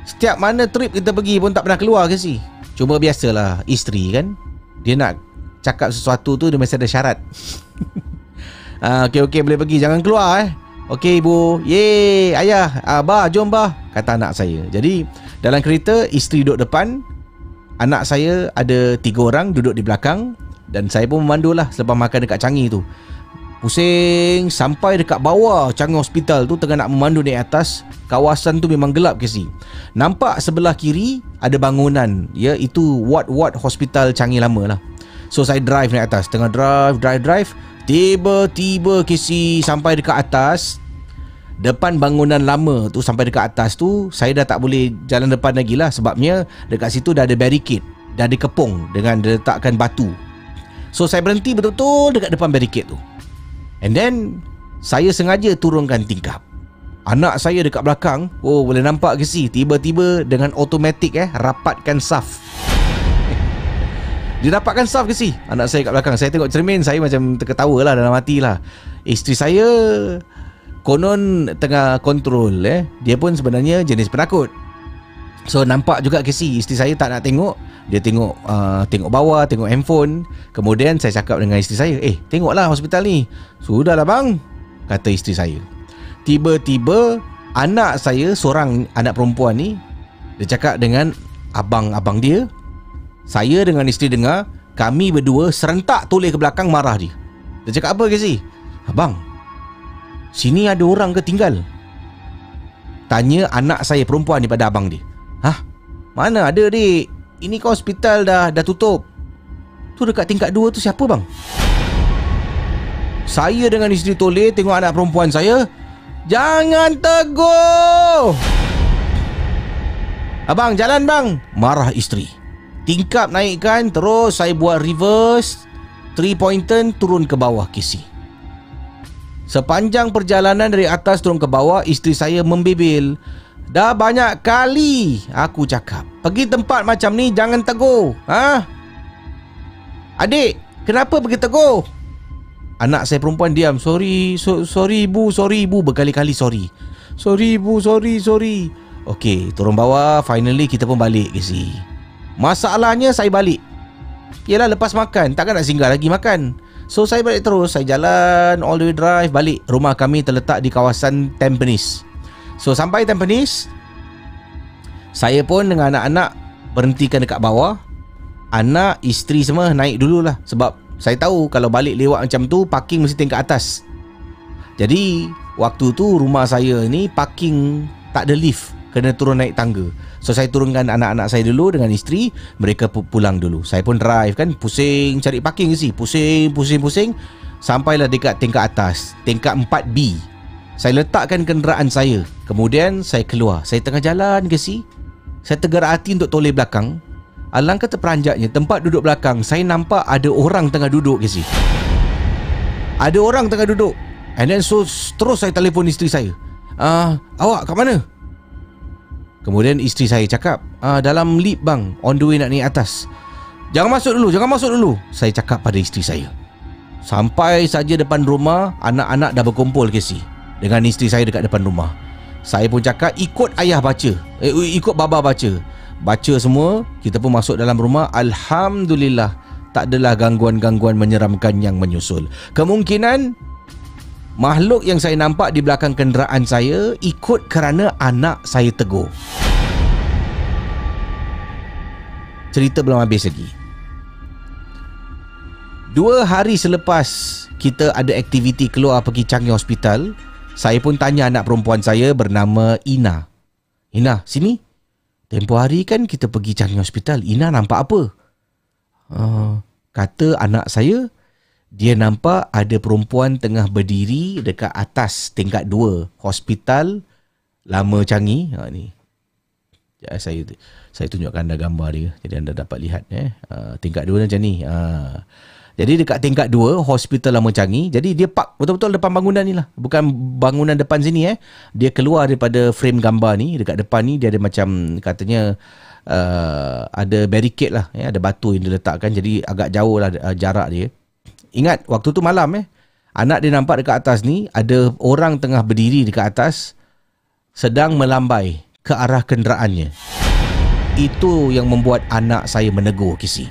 setiap mana trip kita pergi pun tak pernah keluar ke si? Cuma biasalah isteri kan. Dia nak cakap sesuatu tu dia mesti ada syarat. ah, okey okey boleh pergi, jangan keluar eh. Okey ibu. Ye, ayah, ah, bah, jom bah, kata anak saya. Jadi dalam kereta isteri duduk depan Anak saya ada tiga orang duduk di belakang Dan saya pun memandu lah selepas makan dekat Changi tu Pusing sampai dekat bawah Changi Hospital tu tengah nak memandu naik atas. Kawasan tu memang gelap ke si Nampak sebelah kiri ada bangunan. Ya itu ward-ward hospital Changi lama lah. So saya drive naik atas. Tengah drive, drive, drive. Tiba-tiba si sampai dekat atas. Depan bangunan lama tu sampai dekat atas tu saya dah tak boleh jalan depan lagi lah. Sebabnya dekat situ dah ada barricade. Dah dikepung dengan diletakkan batu. So saya berhenti betul-betul dekat depan barricade tu and then saya sengaja turunkan tingkap. Anak saya dekat belakang oh boleh nampak ke si? Tiba-tiba dengan automatik eh rapatkan saf. Dia dapatkan saf ke si? Anak saya kat belakang. Saya tengok cermin saya macam terketawa lah dalam hati lah isteri saya konon tengah kontrol eh. Dia pun sebenarnya jenis penakut. So nampak juga kesi isteri saya tak nak tengok dia tengok uh, tengok bawah tengok handphone kemudian saya cakap dengan isteri saya eh tengoklah hospital ni sudahlah bang kata isteri saya tiba-tiba anak saya seorang anak perempuan ni dia cakap dengan abang-abang dia saya dengan isteri dengar kami berdua serentak toleh ke belakang marah dia dia cakap apa ke si abang Sini ada orang ke tinggal? Tanya anak saya perempuan ni pada abang dia. Hah? Mana ada dik? Ini kau hospital dah dah tutup. Tu dekat tingkat dua tu siapa bang? Saya dengan isteri toleh tengok anak perempuan saya. Jangan tegur! Abang jalan bang! Marah isteri. Tingkap naikkan terus saya buat reverse. Three pointer turun ke bawah kisi. Sepanjang perjalanan dari atas turun ke bawah, isteri saya membibil. Dah banyak kali aku cakap, pergi tempat macam ni jangan tegur. Ha? Adik, kenapa pergi tegur? Anak saya perempuan diam. Sorry, so, sorry ibu, sorry ibu. Berkali-kali sorry. Sorry ibu, sorry, sorry. Okey, turun bawah. Finally kita pun balik ke sini. Masalahnya saya balik. Yalah lepas makan, takkan nak singgah lagi makan. So saya balik terus Saya jalan all the way drive balik Rumah kami terletak di kawasan Tampines So sampai Tampines Saya pun dengan anak-anak Berhentikan dekat bawah. Anak, isteri semua naik dululah Sebab saya tahu kalau balik lewat macam tu Parking mesti tingkat atas. Jadi waktu tu rumah saya ni Parking tak ada lift Kena turun naik tangga. So saya turunkan anak-anak saya dulu dengan isteri Mereka pulang dulu. Saya pun drive kan Pusing cari parking ke si Pusing, pusing, pusing Sampailah dekat tingkat atas Tingkat 4B Saya letakkan kenderaan saya. Kemudian saya keluar. Saya tengah jalan ke si. Saya tergerak hati untuk toleh belakang. Alangkah terperanjatnya Tempat duduk belakang Saya nampak ada orang tengah duduk ke si. Ada orang tengah duduk. And then so Terus saya telefon isteri saya. Ah, Awak kat mana? Kemudian isteri saya cakap ah, Dalam lift bang. On the way nak naik atas. Jangan masuk dulu Jangan masuk dulu Saya cakap pada isteri saya. Sampai saja depan rumah Anak-anak dah berkumpul si Dengan isteri saya dekat depan rumah. Saya pun cakap Ikut ayah baca. Eh, Ikut baba baca. Baca semua Kita pun masuk dalam rumah. Alhamdulillah Tak adalah gangguan-gangguan menyeramkan yang menyusul. Kemungkinan Makhluk yang saya nampak di belakang kenderaan saya ikut kerana anak saya tegur. Cerita belum habis lagi. Dua hari selepas kita ada aktiviti keluar pergi Changi Hospital, saya pun tanya anak perempuan saya bernama Ina. Ina, sini. Tempoh hari kan kita pergi Changi Hospital. Ina nampak apa? Uh, kata anak saya, dia nampak ada perempuan tengah berdiri dekat atas tingkat dua hospital lama Changi. Ha ni. Ya, saya saya tunjukkan anda gambar dia. Jadi anda dapat lihat eh. Uh, tingkat dua macam ni. Uh. Jadi dekat tingkat dua hospital lama Changi. Jadi dia park betul-betul depan bangunan ni lah. Bukan bangunan depan sini eh. Dia keluar daripada frame gambar ni. Dekat depan ni dia ada macam katanya uh, ada barricade lah ya, ada batu yang diletakkan jadi agak jauh lah uh, jarak dia ingat waktu tu malam eh anak dia nampak dekat atas ni ada orang tengah berdiri dekat atas sedang melambai ke arah kenderaannya itu yang membuat anak saya menegur kisi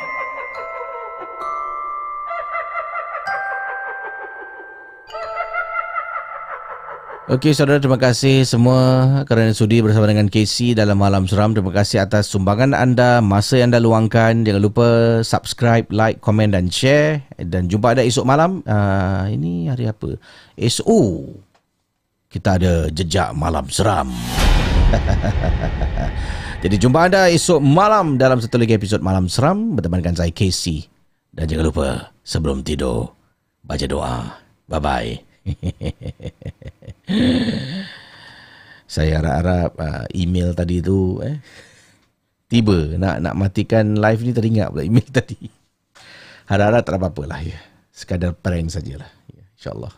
Okey saudara terima kasih semua kerana sudi bersama dengan Casey dalam Malam Seram. Terima kasih atas sumbangan anda, masa yang anda luangkan. Jangan lupa subscribe, like, komen dan share. Dan jumpa anda esok malam. Uh, ini hari apa? Esok kita ada jejak Malam Seram. Jadi jumpa anda esok malam dalam satu lagi episod Malam Seram bertemankan saya Casey. Dan jangan lupa sebelum tidur baca doa. Bye-bye. Saya harap-harap uh, email tadi tu eh tiba nak nak matikan live ni teringat pula email tadi. Harap-harap tak apa-apa lah ya. Sekadar prank sajalah. Ya, InsyaAllah.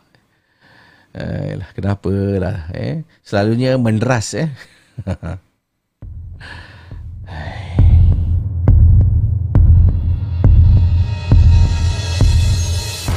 Uh, kenapa lah eh? Selalunya menderas eh.